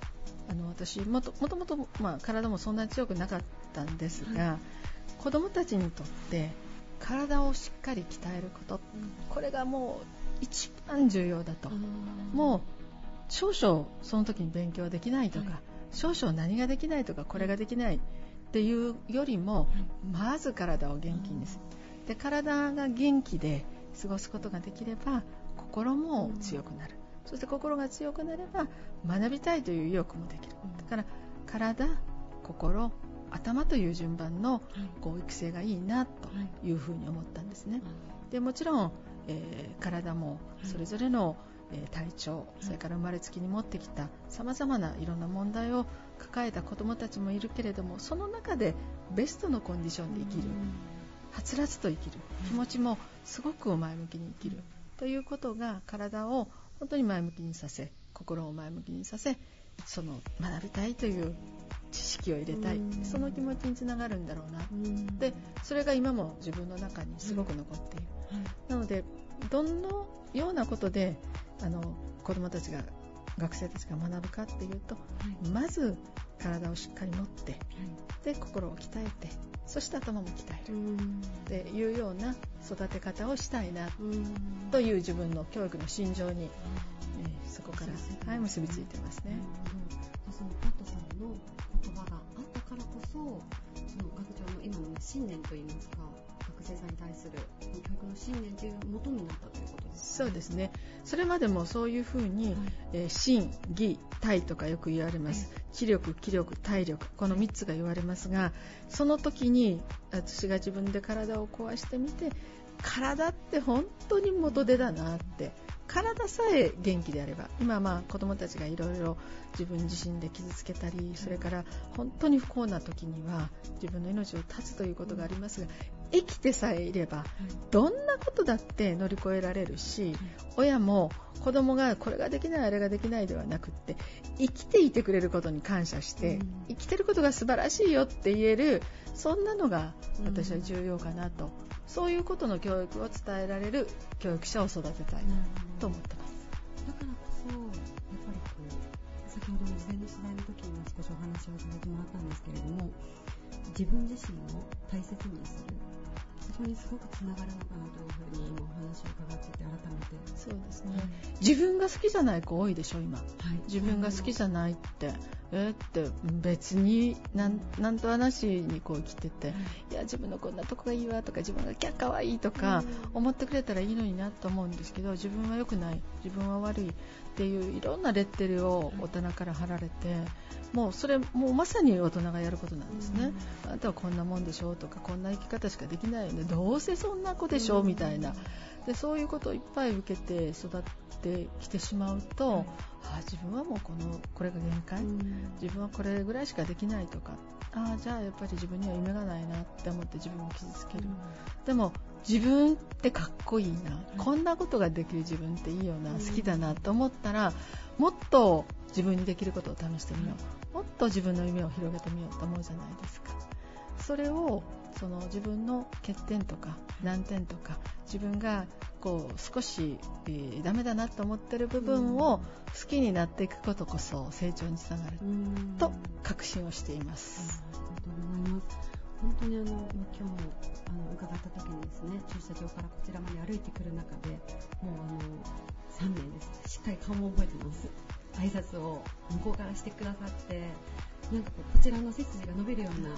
あの私もともともと、まあ、体もそんなに強くなかったんですが、子供たちにとって体をしっかり鍛えること。これがもう一番重要だと。もう少々その時に勉強できないとか、はい。少々何ができないとかこれができないっていうよりも、まず体を元気にする。で体が元気で過ごすことができれば心も強くなる、そして心が強くなれば学びたいという意欲もできる。だから体心頭という順番のこう育成がいいなとい。うふうに思ったんですね。でもちろん、えー体もそれぞれの、えー体調それから生まれつきに持ってきたさまざまないろんな問題を抱えた子どもたちもいるけれどもその中でベストのコンディションで生きる。はつらつと生きる。気持ちもすごく前向きに生きる。ということが体を本当に前向きにさせ心を前向きにさせその学びたいという知識を入れたい。その気持ちにつながるんだろうな。でそれが今も自分の中にすごく残っている、なのでどのようなことであの子どもたちが学生たちが学ぶかっていうと、まず体をしっかり持ってで心を鍛えてそして頭も鍛える。っていうような育て方をしたいなという自分の教育の心情に、えーそこから、はい、結びついてますね。そのパットさんの言葉があったからこそその学長の今のね信念といいますか学生さんに対する教育の信念という元になったということですそうですね。それまでもそういうふうに、えー真、義、体とかよく言われます、気力気力体力。この3つが言われますがその時に私が自分で体を壊してみて体って本当に元手だなって。体さえ元気であれば今まあ子どもたちがいろいろ自分自身で傷つけたりそれから本当に不幸な時には自分の命を絶つということがありますが生きてさえいればどんなことだって乗り越えられるし親も子供がこれができないあれができないではなくって生きていてくれることに感謝して生きてることが素晴らしいよって言えるそんなのが私は重要かなと。そういうことの教育を伝えられる教育者を育てたいと思ってます。だからこそ、やっぱりこう、先ほどの事前の取材の時にも少しお話をさせてもらったんですけれども、自分自身を大切にする。そこにすごくつながるのかなというふうに今お話を伺ってて改めて。そうですね、自分が好きじゃない子多いでしょ今、はい、自分が好きじゃないってえーって別になんなんとはなしにこう生きてて、いや自分のこんなとこがいいわとか自分がキャッかわいいとか思ってくれたらいいのになと思うんですけど自分は良くない自分は悪いっていういろんなレッテルを大人から貼られてもうそれもうまさに大人がやることなんですね、あなたはこんなもんでしょうとかこんな生き方しかできないよね。どうせそんな子でしょうみたいなでそういうことをいっぱい受けて育ってきてしまうと、あ自分はもうこのこれが限界、自分はこれぐらいしかできないとか。あじゃあやっぱり自分には夢がないなって思って自分を傷つける、でも自分ってかっこいいな、こんなことができる自分っていいよな、好きだなと思ったらもっと自分にできることを試してみよう。もっと自分の夢を広げてみようと思うじゃないですか。それをその自分の欠点とか難点とか自分がこう少し、えー、ダメだなと思ってる部分を好きになっていくことこそ成長につながると確信をしています。ありがとうございます。本当にあの今日もあの伺った時にですね駐車場からこちらまで歩いてくる中でもうあの3名ですしっかり顔も覚えてます挨拶を向こうからしてくださってなんかこうこちらの背筋が伸びるような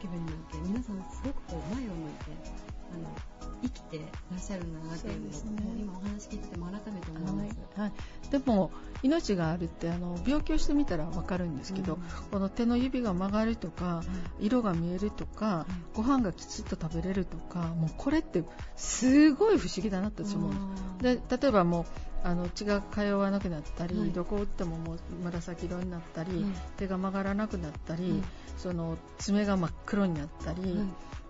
気分になって皆さんすごくこう前を向いてあの生きてらっしゃるんだなっていうのをね。今お話聞いてても改めて思います。はい、でも命があるってあの病気をしてみたら分かるんですけど、うん。この手の指が曲がるとか、色が見えるとか、ご飯がきちっと食べれるとかもうこれってすごい不思議だなって私思う。ん。ですで例えばもうあの血が通わなくなったり、はい。どこ打ってももう紫色になったり、はい手が曲がらなくなったり、その爪が真っ黒になったり、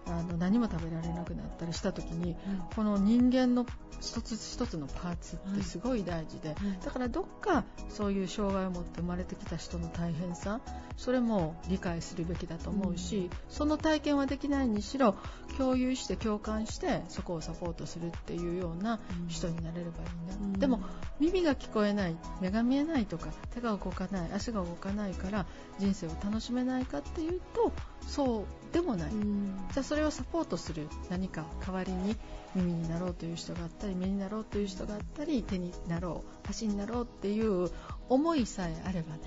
あの何も食べられなくなったりした時に、はいこの人間の一つ一つのパーツってすごい大事で、だからどっかそういう障害を持って生まれてきた人の大変さそれも理解するべきだと思うし、その体験はできないにしろ共有して共感してそこをサポートするっていうような人になれればいいな、うん。でも耳が聞こえない目が見えないとか手が動かない足が動かないから人生を楽しめないかっていうとそうでもない、うんじゃあそれをサポートする何か代わりに耳になろうという人があったり目になろうという人があったり手になろう足になろうっていう思いさえあればね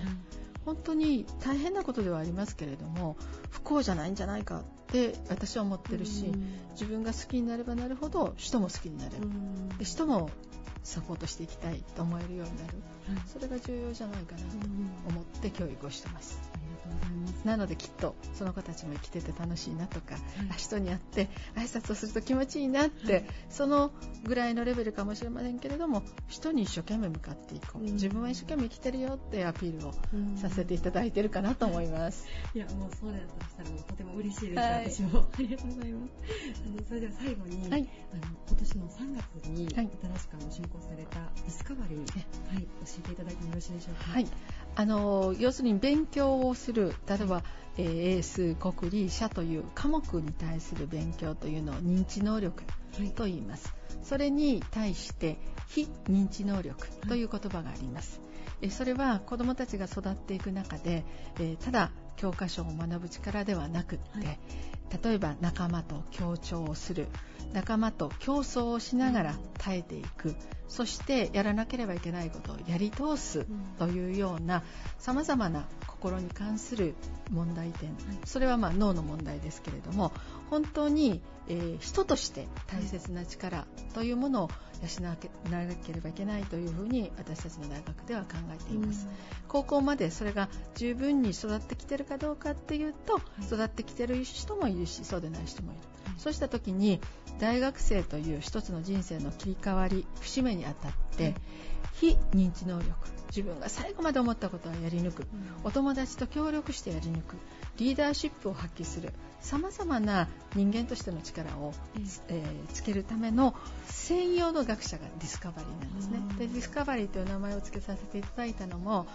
本当に大変なことではありますけれども不幸じゃないんじゃないかって私は思ってるし自分が好きになればなるほど人も好きになれる。うん。で人もサポートしていきたいと思えるようになる。はいそれが重要じゃないかなと思って教育をしてます。なのできっとその子たちも生きてて楽しいなとか、い。あ人に会って挨拶をすると気持ちいいなって、そのぐらいのレベルかもしれませんけれども人に一生懸命向かっていこう、うん。自分は一生懸命生きてるよってアピールをうんさせていただいてるかなと思います。いや、もうそうだとしたらもうとても嬉しいです、はい。私も。ありがとうございます。あのそれでは最後に、はい。あの今年の3月に新はい。しくあの進行されたディスカバリー、はい、教えていただいてもよろしいでしょうか？はい、あの要するに勉強をする例えば、えー英数国理社という科目に対する勉強というのを認知能力と言います、それに対して非認知能力という言葉があります、えーそれは子どもたちが育っていく中で、えーただ教科書を学ぶ力ではなくって、例えば仲間と協調をする仲間と競争をしながら耐えていくそしてやらなければいけないことをやり通すというようなさまざまな心に関する問題点。それはまあ脳の問題ですけれども本当に、えー人として大切な力というものを養わなければいけないというふうに私たちの大学では考えています。高校までそれが十分に育ってきてるかどうかっていうと、育ってきてる人もいるしそうでない人もいる、そうした時に大学生という一つの人生の切り替わり節目にあたって、非認知能力自分が最後まで思ったことはやり抜く、お友達と協力してやり抜く。リーダーシップを発揮する。さまざまな人間としての力を、えーつけるための専用の学舎がディスカバリーなんですね。でディスカバリーという名前を付けさせていただいたのも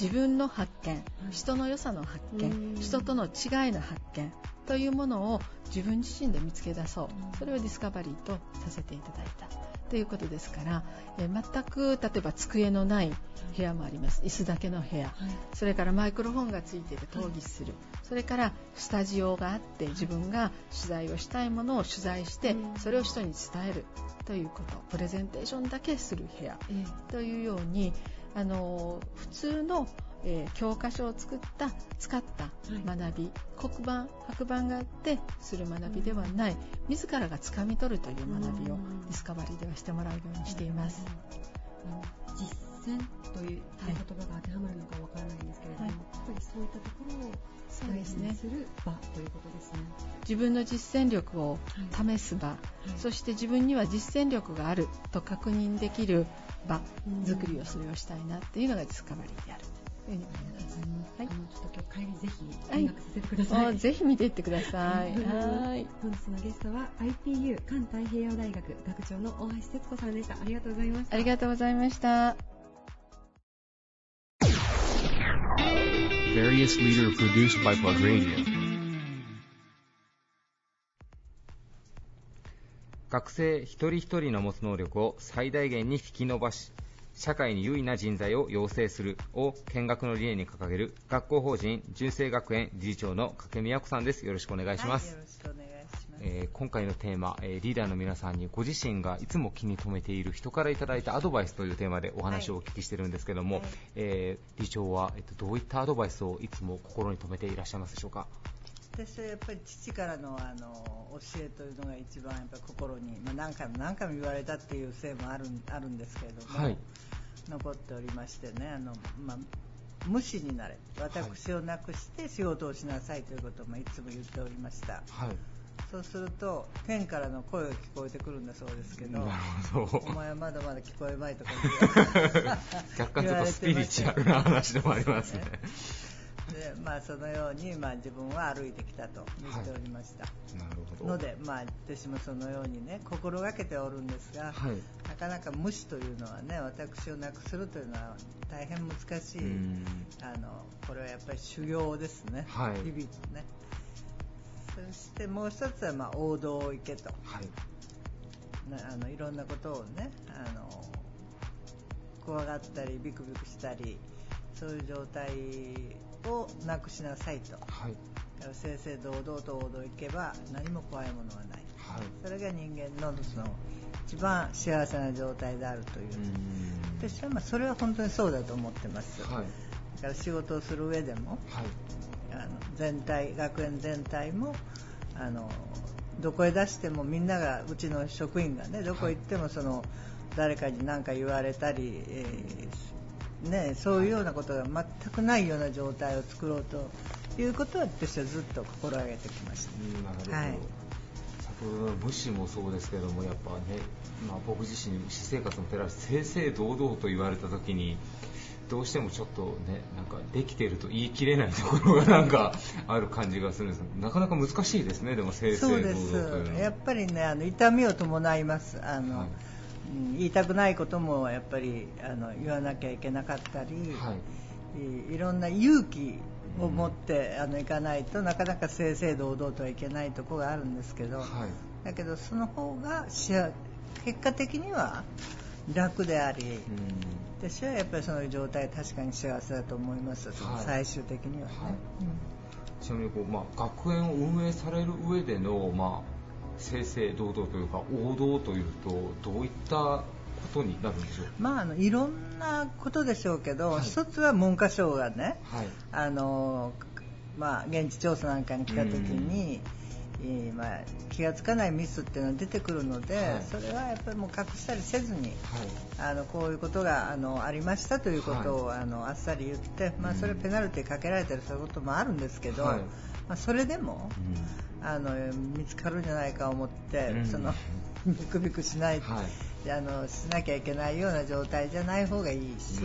自分の発見人の良さの発見人との違いの発見というものを自分自身で見つけ出そう。それをディスカバリーとさせていただいた。ということですから、えー全く例えば机のない部屋もあります。椅子だけの部屋、それからマイクロフォンがついてい。て討議する、それからスタジオがあって自分が取材をしたいものを取材してそれを人に伝える。ということ。プレゼンテーションだけする部屋。えというようにあの普通の、えー教科書を作った使った学び、黒板白板があってする学びではない。自らが掴み取るという学びをうん。ディスカバリーではしてもらうようにしています。実践という言葉が当てはまるのかわからないんですけれども、はい。やっぱりそういったところをそうですねする場ということですね。自分の実践力を試す場、そして自分には実践力があると確認できる場作りをそれをしたいなっていうのがディスカバリーであるはいちょっと今日帰りぜひはい見学させてください。おぜひ見ていってください。ははい。本日のゲストは IPU 環太平洋大学学長の大橋節子さんでした。ありがとうございました。ありがとうございました。Various leader produced by Plug Radio. 学生一人一人の持つ能力を最大限に引き伸ばし社会に優位な人材を養成するを見学の理念に掲げる学校法人純正学園理事長の掛宮子さんです。よろしくお願いします、はい、よろしくお願いします。えー今回のテーマ、えーリーダーの皆さんにご自身がいつも気に留めている人からいただいたアドバイスというテーマでお話をお聞きしてるんですけども、はい。えー理事長は、えっと、どういったアドバイスをいつも心に留めていらっしゃいますでしょうか？私はやっぱり父からのあの教えというのが一番やっぱり心に、まあ、何回も何回も言われたっていうせいもあるあるんですけれども、はい残っておりましてねあの、まあ、無視になれ私をなくして仕事をしなさいということもいつも言っておりました。はい。そうすると天からの声が聞こえてくるんだそうですけどなるほど。お前はまだまだ聞こえまいとか 若干ちょっとスピリチュアルな話でもありますね でまあ、そのように、まあ、自分は歩いてきたと言っておりました、なるほど。ので、まあ、私もそのようにね心がけておるんですが、はい。なかなか無視というのはね私をなくするというのは大変難しいうん。あのこれはやっぱり修行ですね、はい。日々のね。そしてもう一つは、まあ、王道を行けと。はい。なあのいろんなことをねあの怖がったりビクビクしたりそういう状態をなくしなさいと。はい。正々堂々と王道を行けば何も怖いものはない。はい。それが人間のその一番幸せな状態であるという。うん。私はまあそれは本当にそうだと思ってます、はい。だから仕事をする上でもはい。あの全体学園全体もあのどこへ出してもみんながうちの職員がねどこ行ってもその、誰かに何か言われたり、えーね、そういうようなことが全くないような状態を作ろうということは私はずっと心がけてきました。はい。先ほどの武士もそうですけどもやっぱね、まあ、僕自身私生活も照らして正々堂々と言われた時にどうしてもちょっとねなんかできてると言い切れないところがなんかある感じがするんです。なかなか難しいですねでも正々堂そうで々というのは。す。やっぱりねあの痛みを伴います。あの、はい。うん言いたくないこともやっぱりあの言わなきゃいけなかったり、はい。い、いろんな勇気を持って、あの行かないとなかなか正々堂々とはいけないところがあるんですけど、はい。だけどその方が結果的には楽であり、うん。私はやっぱりその状態確かに幸せだと思います、はい。最終的にはね。はい。ちなみにこう、まあ、学園を運営される上での、まあ、正々堂々というか王道というとどういったことになるんでしょう？まあ、あのいろんなことでしょうけど、一つは文科省がね、はい。あのまあ、現地調査なんかに来た時に、えーまあ、気がつかないミスっていうのは出てくるので、はい。それはやっぱりもう隠したりせずに、はい。あのこういうことがあのありましたということを、あのあっさり言って、まあ、それペナルティかけられたりすることもあるんですけど、はい。まあ、それでもあの見つかるんじゃないかと思って、うん。そのビクビクしない、はい。あのしなきゃいけないような状態じゃない方がいいし。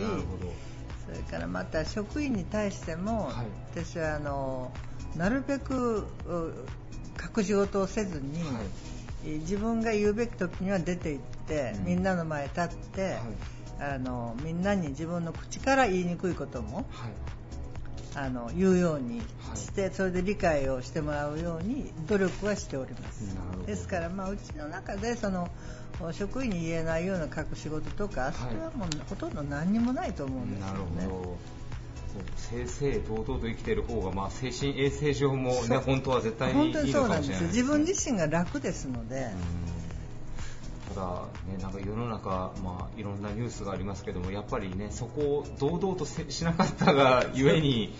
それからまた職員に対しても、はい。私はあのなるべくう隠し事をせずに、はい。自分が言うべき時には出て行って、うん。みんなの前に立って、あのみんなに自分の口から言いにくいこともはいあの言うようにして、それで理解をしてもらうように努力はしております。ですから、まあ、うちの中でその職員に言えないような隠し事とか、それはもうほとんど何にもないと思うんですよなるね。ほど。そう正々堂々と生きている方が、まあ、精神衛生上も、ね、本当は絶対にいい本当にのそうなんです。自分自身が楽ですので、ただ、ね、なんか世の中、まあ、いろんなニュースがありますけどもやっぱりねそこを堂々とせしなかったがゆえに、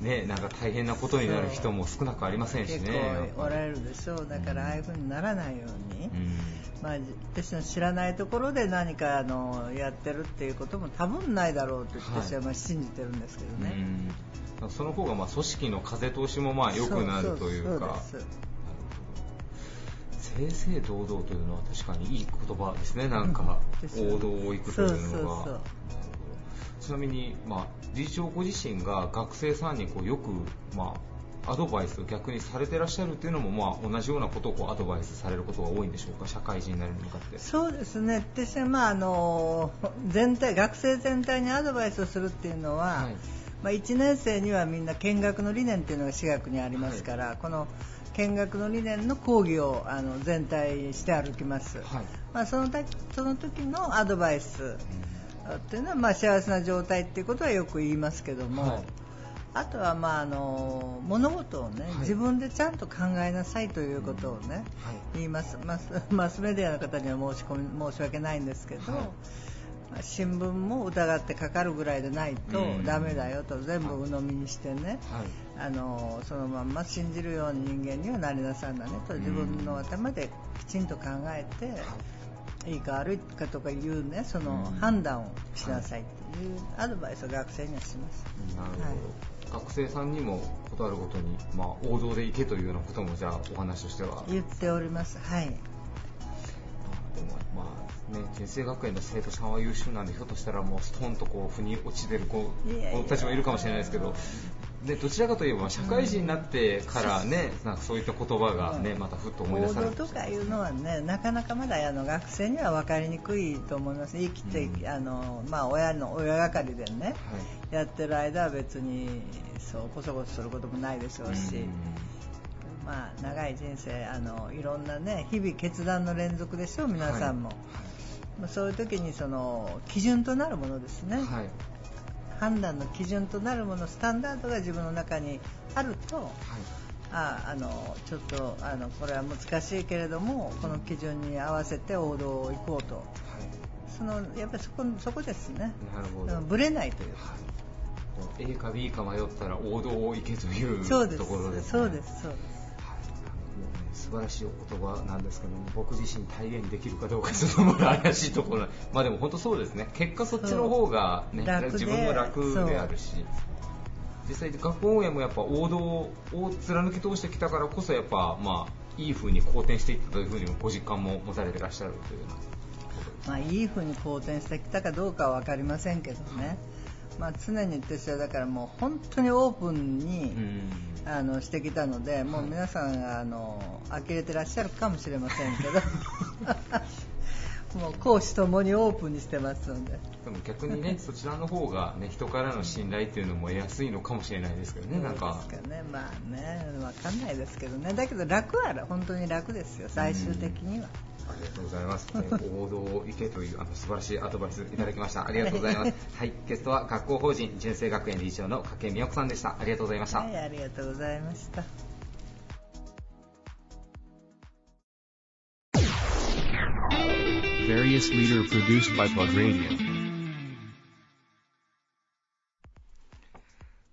ね、なんか大変なことになる人も少なくありませんし結ね。構おられるでしょう。だからああいう風にならないように、うん。まあ、私の知らないところで何かあのやってるっていうことも多分ないだろうと私はまあ信じてるんですけどね、うん。その方がまあ組織の風通しもまあ良くなるというか。そうそうそう正々堂々というのは確かにいい言葉ですね。なんか王道を行くというのが。ちなみに、まあ、理事長ご自身が学生さんにこうよく、まあ、アドバイスを逆にされてらっしゃるっていうのも、まあ、同じようなことをこうアドバイスされることが多いんでしょうか？社会人になるに向かって。そうですね。私は、まあ、あの全体学生全体にアドバイスをするっていうのは、はい。まあ、1年生にはみんな見学の理念っていうのが私学にありますから、この見学の理念の講義をあの全体して歩きます、はい。まあ、その時その時のアドバイスっていうのは、まあ、幸せな状態っていうことはよく言いますけども、はい。あとは、まあ、あの物事を、ねはい。自分でちゃんと考えなさいということをね、はい。言います。マスマスメディアの方には申し込み申し訳ないんですけど、新聞も疑ってかかるぐらいでないとうん。ダメだよと。全部鵜呑みにしてね、はい。あのそのまんま信じるような人間にはなりなさんだねと。自分の頭できちんと考えて、い。いか悪いかとかいうね。そのうん。判断をしなさいっていうアドバイスを学生にはします。なるほど、学生さんにもことあるごとに、まあ、王道で行けというようなこともじゃあお話としては。言っております。はい。でもまあね、先生学園の生徒さんは優秀なんでひょっとしたらもうストンとこう腑に落ちてる子たちもいるかもしれないですけどでどちらかといえば社会人になってからね、なんかそういった言葉がね、またふっと思い出行されて動とかいうのはね、なかなかまだあの学生には分かりにくいと思います。生きて、うん。あのまあ親の親がかりでね、はい。やってる間は別にそうこそこそすることもないでしょうし。まあ、長い人生あのいろんなね日々決断の連続でしょう皆さんも、まあそういう時にその基準となるものですね、はい。はい判断の基準となるものスタンダードが自分の中にあるとはい。ああのちょっとあのこれは難しいけれどもこの基準に合わせて王道を行こうと。そのやっぱりそこそこですね。なるほど。ぶれないというか。A か B か迷ったら王道を行けというそうですところです、ね、そうです。そうです素晴らしいお言葉なんですけども僕自身体現できるかどうかちょっとまだ怪しいところ。まあでも本当そうですね。結果そっちの方が、ね、自分も楽であるし。実際学校運営もやっぱ王道を貫き通してきたからこそやっぱまあいい風に好転していったというふうにもご実感も持たれてらっしゃるというまあ、いい風に好転してきたかどうかは分かりませんけどね、まあ、常に私はだからもう本当にオープンに、あのしてきたのでもう皆さんがあの呆れてらっしゃるかもしれませんけど。もう講師ともにオープンにしてますので。でも逆にね そちらの方がね人からの信頼っていうのも得やすいのかもしれないですけどねなんか。そうですかね。まあね分かんないですけどね。だけど楽は本当に楽ですよ最終的には。ありがとうございます。えー王道を行けというあの素晴らしいアドバイスいただきました。ありがとうございます。はい、ゲストは学校法人純正学園理事長の加計美代子さんでした。ありがとうございました。はい、ありがとうございました。Various leader produced by Plug Radio.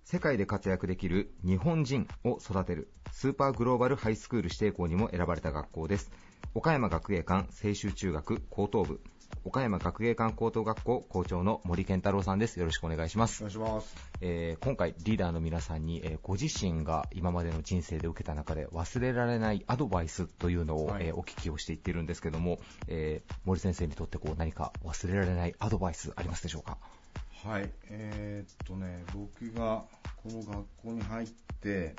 世界で活躍できる日本人を育てるスーパーグローバルハイスクール指定校にも選ばれた学校です。岡山学芸館青州中学高等部岡山学芸館高等学校校長の森健太郎さんです。よろしくお願いします。お願いします。えー今回リーダーの皆さんに、えーご自身が今までの人生で受けた中で忘れられないアドバイスというのを、はいえーお聞きをしていってるんですけども、えー森先生にとってこう何か忘れられないアドバイスありますでしょうか？はい。えーっとね、僕がこの学校に入って、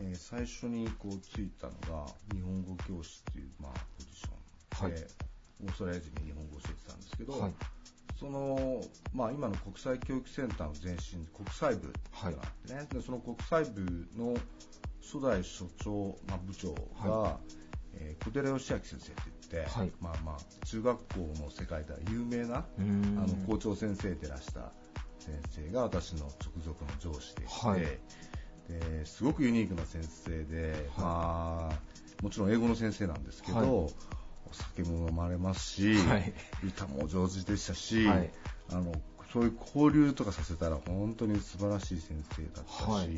えー最初にこうついたのが日本語教師っていう、まあ、ポジションで、はい。オーストラリア人に日本語を教えてたんですけど、はい。その、まあ、今の国際教育センターの前身、国際部があってね、でその国際部の初代所長、まあ、部長が、はえー小寺義明先生って言って、はい。まあまあ、中学校の世界では有名なあの校長先生でらした先生が私の直属の上司でして、はいですごくユニークな先生で、まあ、もちろん英語の先生なんですけど、はい。お酒も飲まれますし、はい。歌も上手でしたし、はい。あのそういう交流とかさせたら本当に素晴らしい先生だったし、はい。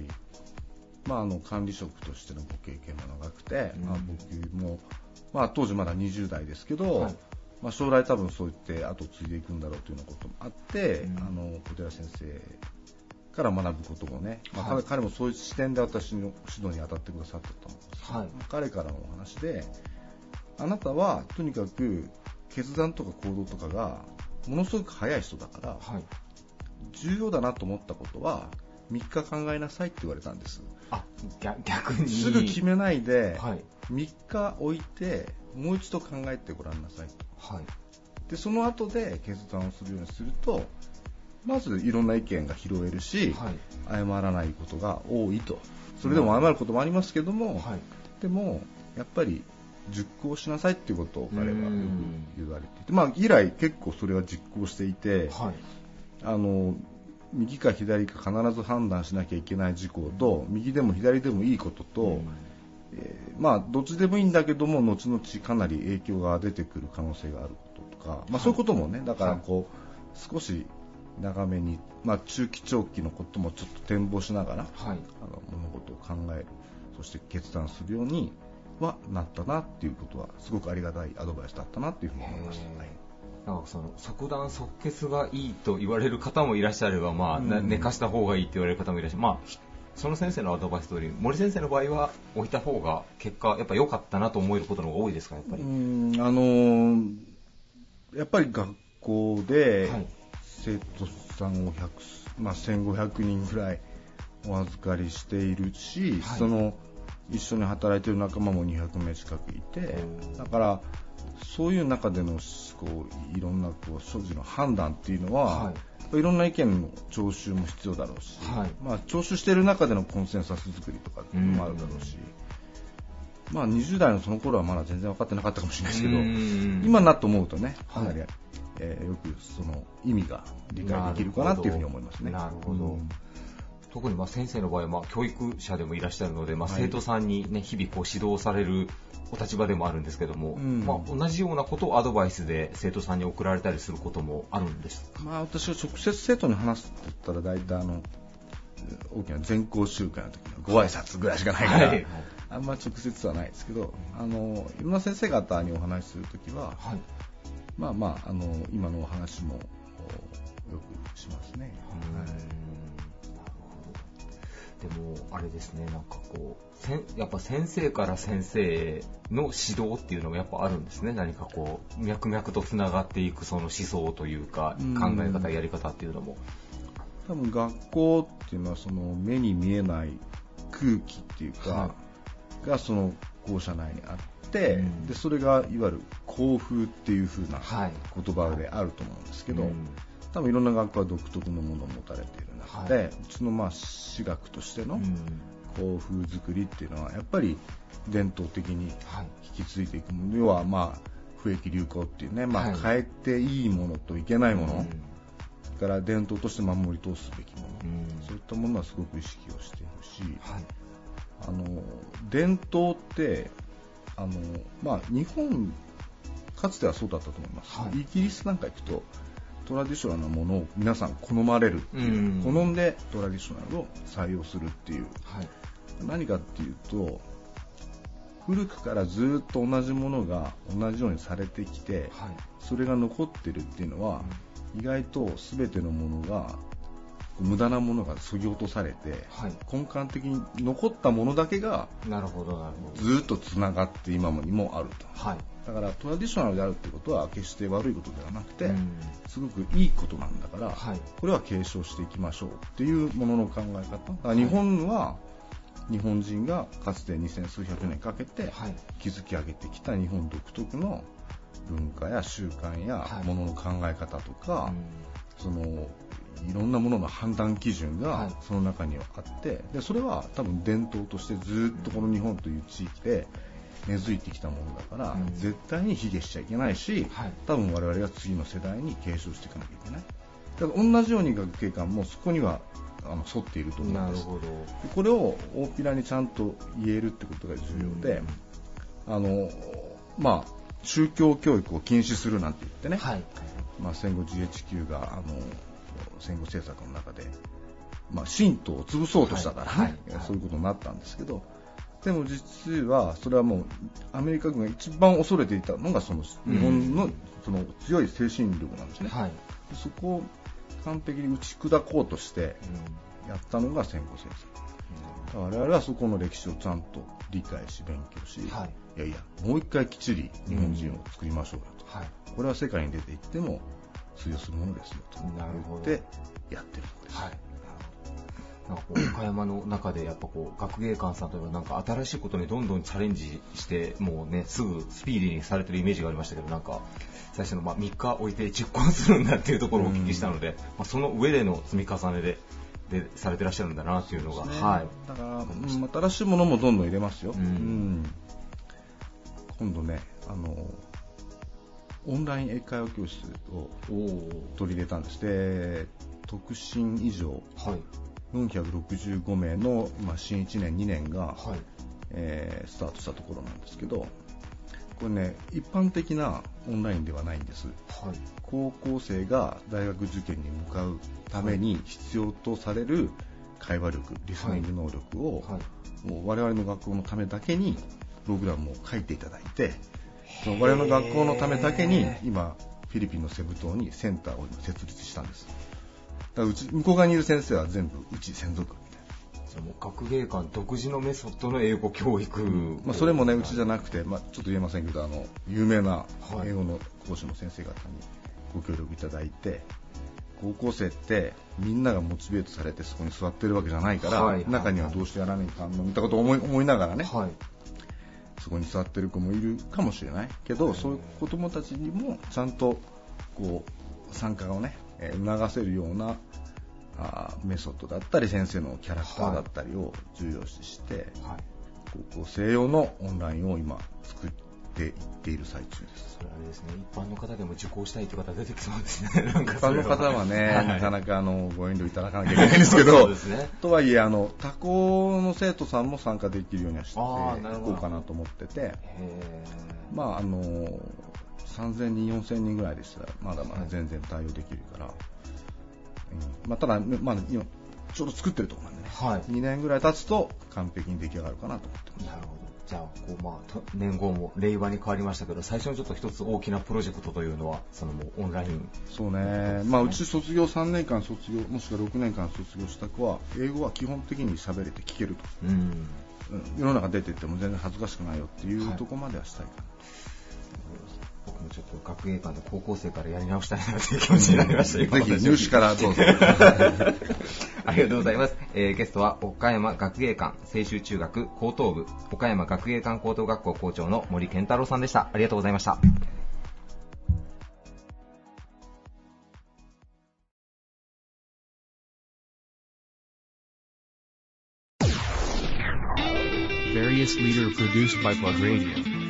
まあ、あの管理職としてのご経験も長くて、うん。まあ、僕も、まあ、当時まだ20代ですけど、はい。まあ、将来多分そう言って後を継いでいくんだろうというようなこともあって、うん。あの小寺先生から学ぶこともね、まあはい。彼彼もそういう視点で私の指導に当たってくださったと思うんです、はい。彼からのお話であなたはとにかく決断とか行動とかがものすごく早い人だから、はい。重要だなと思ったことは3日考えなさいって言われたんです。あ逆逆に。すぐ決めないではい。3日置いてもう一度考えてごらんなさいと。はい。でその後で決断をするようにするとまずいろんな意見が拾えるし、はい。謝らないことが多いと。それでも謝ることもありますけども、はい。でもやっぱり熟考しなさいっていうことを彼はよくうん。言われていて、まあ、以来結構それは実行していて、はい。あの右か左か必ず判断しなきゃいけない事項と右でも左でもいいことと、うん。えーまあ、どっちでもいいんだけども後々かなり影響が出てくる可能性があることとか、まあ、そういうこともねだからこう、少し長めに、まあ、中期長期のこともちょっと展望しながらはい。あの物事を考えるそして決断するようにはなったなっていうことはすごくありがたいアドバイスだったなっていうふうに思いました。はい。なんかその即断即決がいいと言われる方もいらっしゃれば、まあなうん。寝かした方がいいって言われる方もいらっしゃる、まあ、ひその先生のアドバイス通り森先生の場合は置いた方が結果やっぱ良かったなと思えることの方が多いですかやっぱり、うんあのーやっぱり学校ではい生徒さんを100、まあ、1500人ぐらいお預かりしているし、はい。その一緒に働いている仲間も200名近くいてだからそういう中でのこういろんなこう所持の判断っていうのは、はい。い、ろんな意見の聴取も必要だろうし、はい。まあ、聴取している中でのコンセンサス作りとかっていうのもあるだろうし、まあ、20代のその頃はまだ全然分かってなかったかもしれないですけど、うん。今になって思うとね、かなり、はいえーよくその意味が理解できるかなっていうふうに思いますね。なるほど。うん。特にまあ先生の場合はまあ教育者でもいらっしゃるので、ま生徒さんに、ね日々こう指導されるお立場でもあるんですけども、うん。まあ、同じようなことをアドバイスで生徒さんに送られたりすることもあるんですまあ、私は直接生徒に話すって言ったら大体あの大きな全校集会の時のご挨拶ぐらいしかないから、はい。あんま直接はないですけどあのいろんな先生方にお話しする時は、はいまあまああの今のお話もおよくしますね。でも、あれですね、なんかこう、せんやっぱ先生から先生の指導っていうのがやっぱあるんですね。何かこう、脈々とつながっていくその思想というか、うん考え方、やり方っていうのも。多分学校っていうのはその目に見えない空気っていうか、はがその校舎内にあって、うん。でそれがいわゆる校風っていう風なはい。言葉であると思うんですけど、うん。多分いろんな学校は独特のものを持たれている中で、はい。うちのまあ私学としてのうん。こう風作りっていうのはやっぱり伝統的に引き継いでいくもの、要はまあ不益流行っていうね、まあ、変えていいものといけないもの、それから伝統として守り通すべきもの、そういったものはすごく意識をしてほしい、あの伝統ってあの、まあ、日本かつてはそうだったと思います、イギリスなんか行くとトラディショナルなものを皆さん好まれるっていう、好んでトラディショナルを採用するっていう、何かっていうと古くからずっと同じものが同じようにされてきて、それが残ってるっていうのは、意外と全てのものが無駄なものが削ぎ落とされて、根幹的に残ったものだけがなるほどなるほど。ずっとつながって今にもあると、だからトラディショナルであるってことは決して悪いことではなくて、すごくいいことなんだから、これは継承していきましょうっていうものの考え方。だから日本は日本人がかつて2000数百年かけて築き上げてきた日本独特の文化や習慣やものの考え方とか、そのいろんなものの判断基準がその中にはあってでそれは多分伝統としてずっとこの日本という地域で根付いてきたものだから、絶対に卑下しちゃいけないし、多分我々が次の世代に継承していかなきゃいけない。だから同じように学芸館もそこにはあの沿っていると思うんです。なるほど。でこれを大っぴらにちゃんと言えるってことが重要で、あのまあ宗教教育を禁止するなんて言ってね、まあ、戦後 GHQ があの戦後政策の中で、まあ、神道を潰そうとしたから、ねそういうことになったんですけどでも実はそれはもうアメリカ軍が一番恐れていたのがその日本のその強い精神力なんですね、そこを完璧に打ち砕こうとしてやったのが戦後政策、我々はそこの歴史をちゃんと理解し勉強し、い、やいやもう一回きっちり日本人を作りましょうよと、これは世界に出ていっても通用するものですよと。言ってやってるんです、なんか岡山の中でやっぱこう学芸館さんといえばなんか新しいことにどんどんチャレンジしてもうねすぐスピーディーにされてるイメージがありましたけどなんか最初のまあ3日置いて実行するんだっていうところをお聞きしたので、まあ、その上での積み重ねででされてらっしゃるんだなっていうのが、ね。はい、だから、うん新しいものもどんどん入れますよ、うん。今度ねあのオンライン英会話教室を取り入れたんです。で特進以上、465名の、まあ、新1年2年が、えースタートしたところなんですけどこれね一般的なオンラインではないんです、高校生が大学受験に向かうために必要とされる会話力リスニング能力を、もう我々の学校のためだけにプログラムを書いていただいてその我々の学校のためだけに今フィリピンのセブ島にセンターを今設立したんです。だからうち向こう側にいる先生は全部うち専属じゃあもう学芸館独自のメソッドの英語教育、まあ、それもねうちじゃなくて、まあ、ちょっと言えませんけどあの有名な英語の講師の先生方にご協力いただいて高校生ってみんながモチベートされてそこに座ってるわけじゃないから、はい中にはどうしてやらないかんのみたいなことを思い思いながらね、そこに座ってる子もいるかもしれないけど、そういう子どもたちにもちゃんとこう参加をね、えー促せるようなあーメソッドだったり先生のキャラクターだったりを重要視して、高校生用のオンラインを今作っていっている最中です。それあれですね。一般の方でも受講したいという方出てきそうですね。一般の方はね、は。いなかなかあのご遠慮いただかなきゃいけないんですけそど、ねとはいえあの他校の生徒さんも参加できるようにはしていこうかなと思ってて、まああの3000人、4000人ぐらいでしたらまだまだ全然対応できるから、うん。まあ、ただ、まだ今ちょうど作ってるところなんでね、2年ぐらい経つと完璧に出来上がるかなと思ってます。なるほどじゃあこう、まあ、と年号も令和に変わりましたけど最初のちょっと一つ大きなプロジェクトというのはそのもうオンライン。そうね、まあ、うち卒業3年間卒業、もしくは6年間卒業した子は、英語は基本的に喋れて聞けると、うん。うん。世の中出てっても全然恥ずかしくないよっていうところまではしたいかな。僕もちょっと学芸館で高校生からやり直したいなという気持ちになりました、ぜひ今の話を聞いて。入試から どうぞありがとうございます、えーゲストは岡山学芸館青州中学高等部岡山学芸館高等学校校長の森健太郎さんでした。ありがとうございました。Various leader produced by Plug Radio.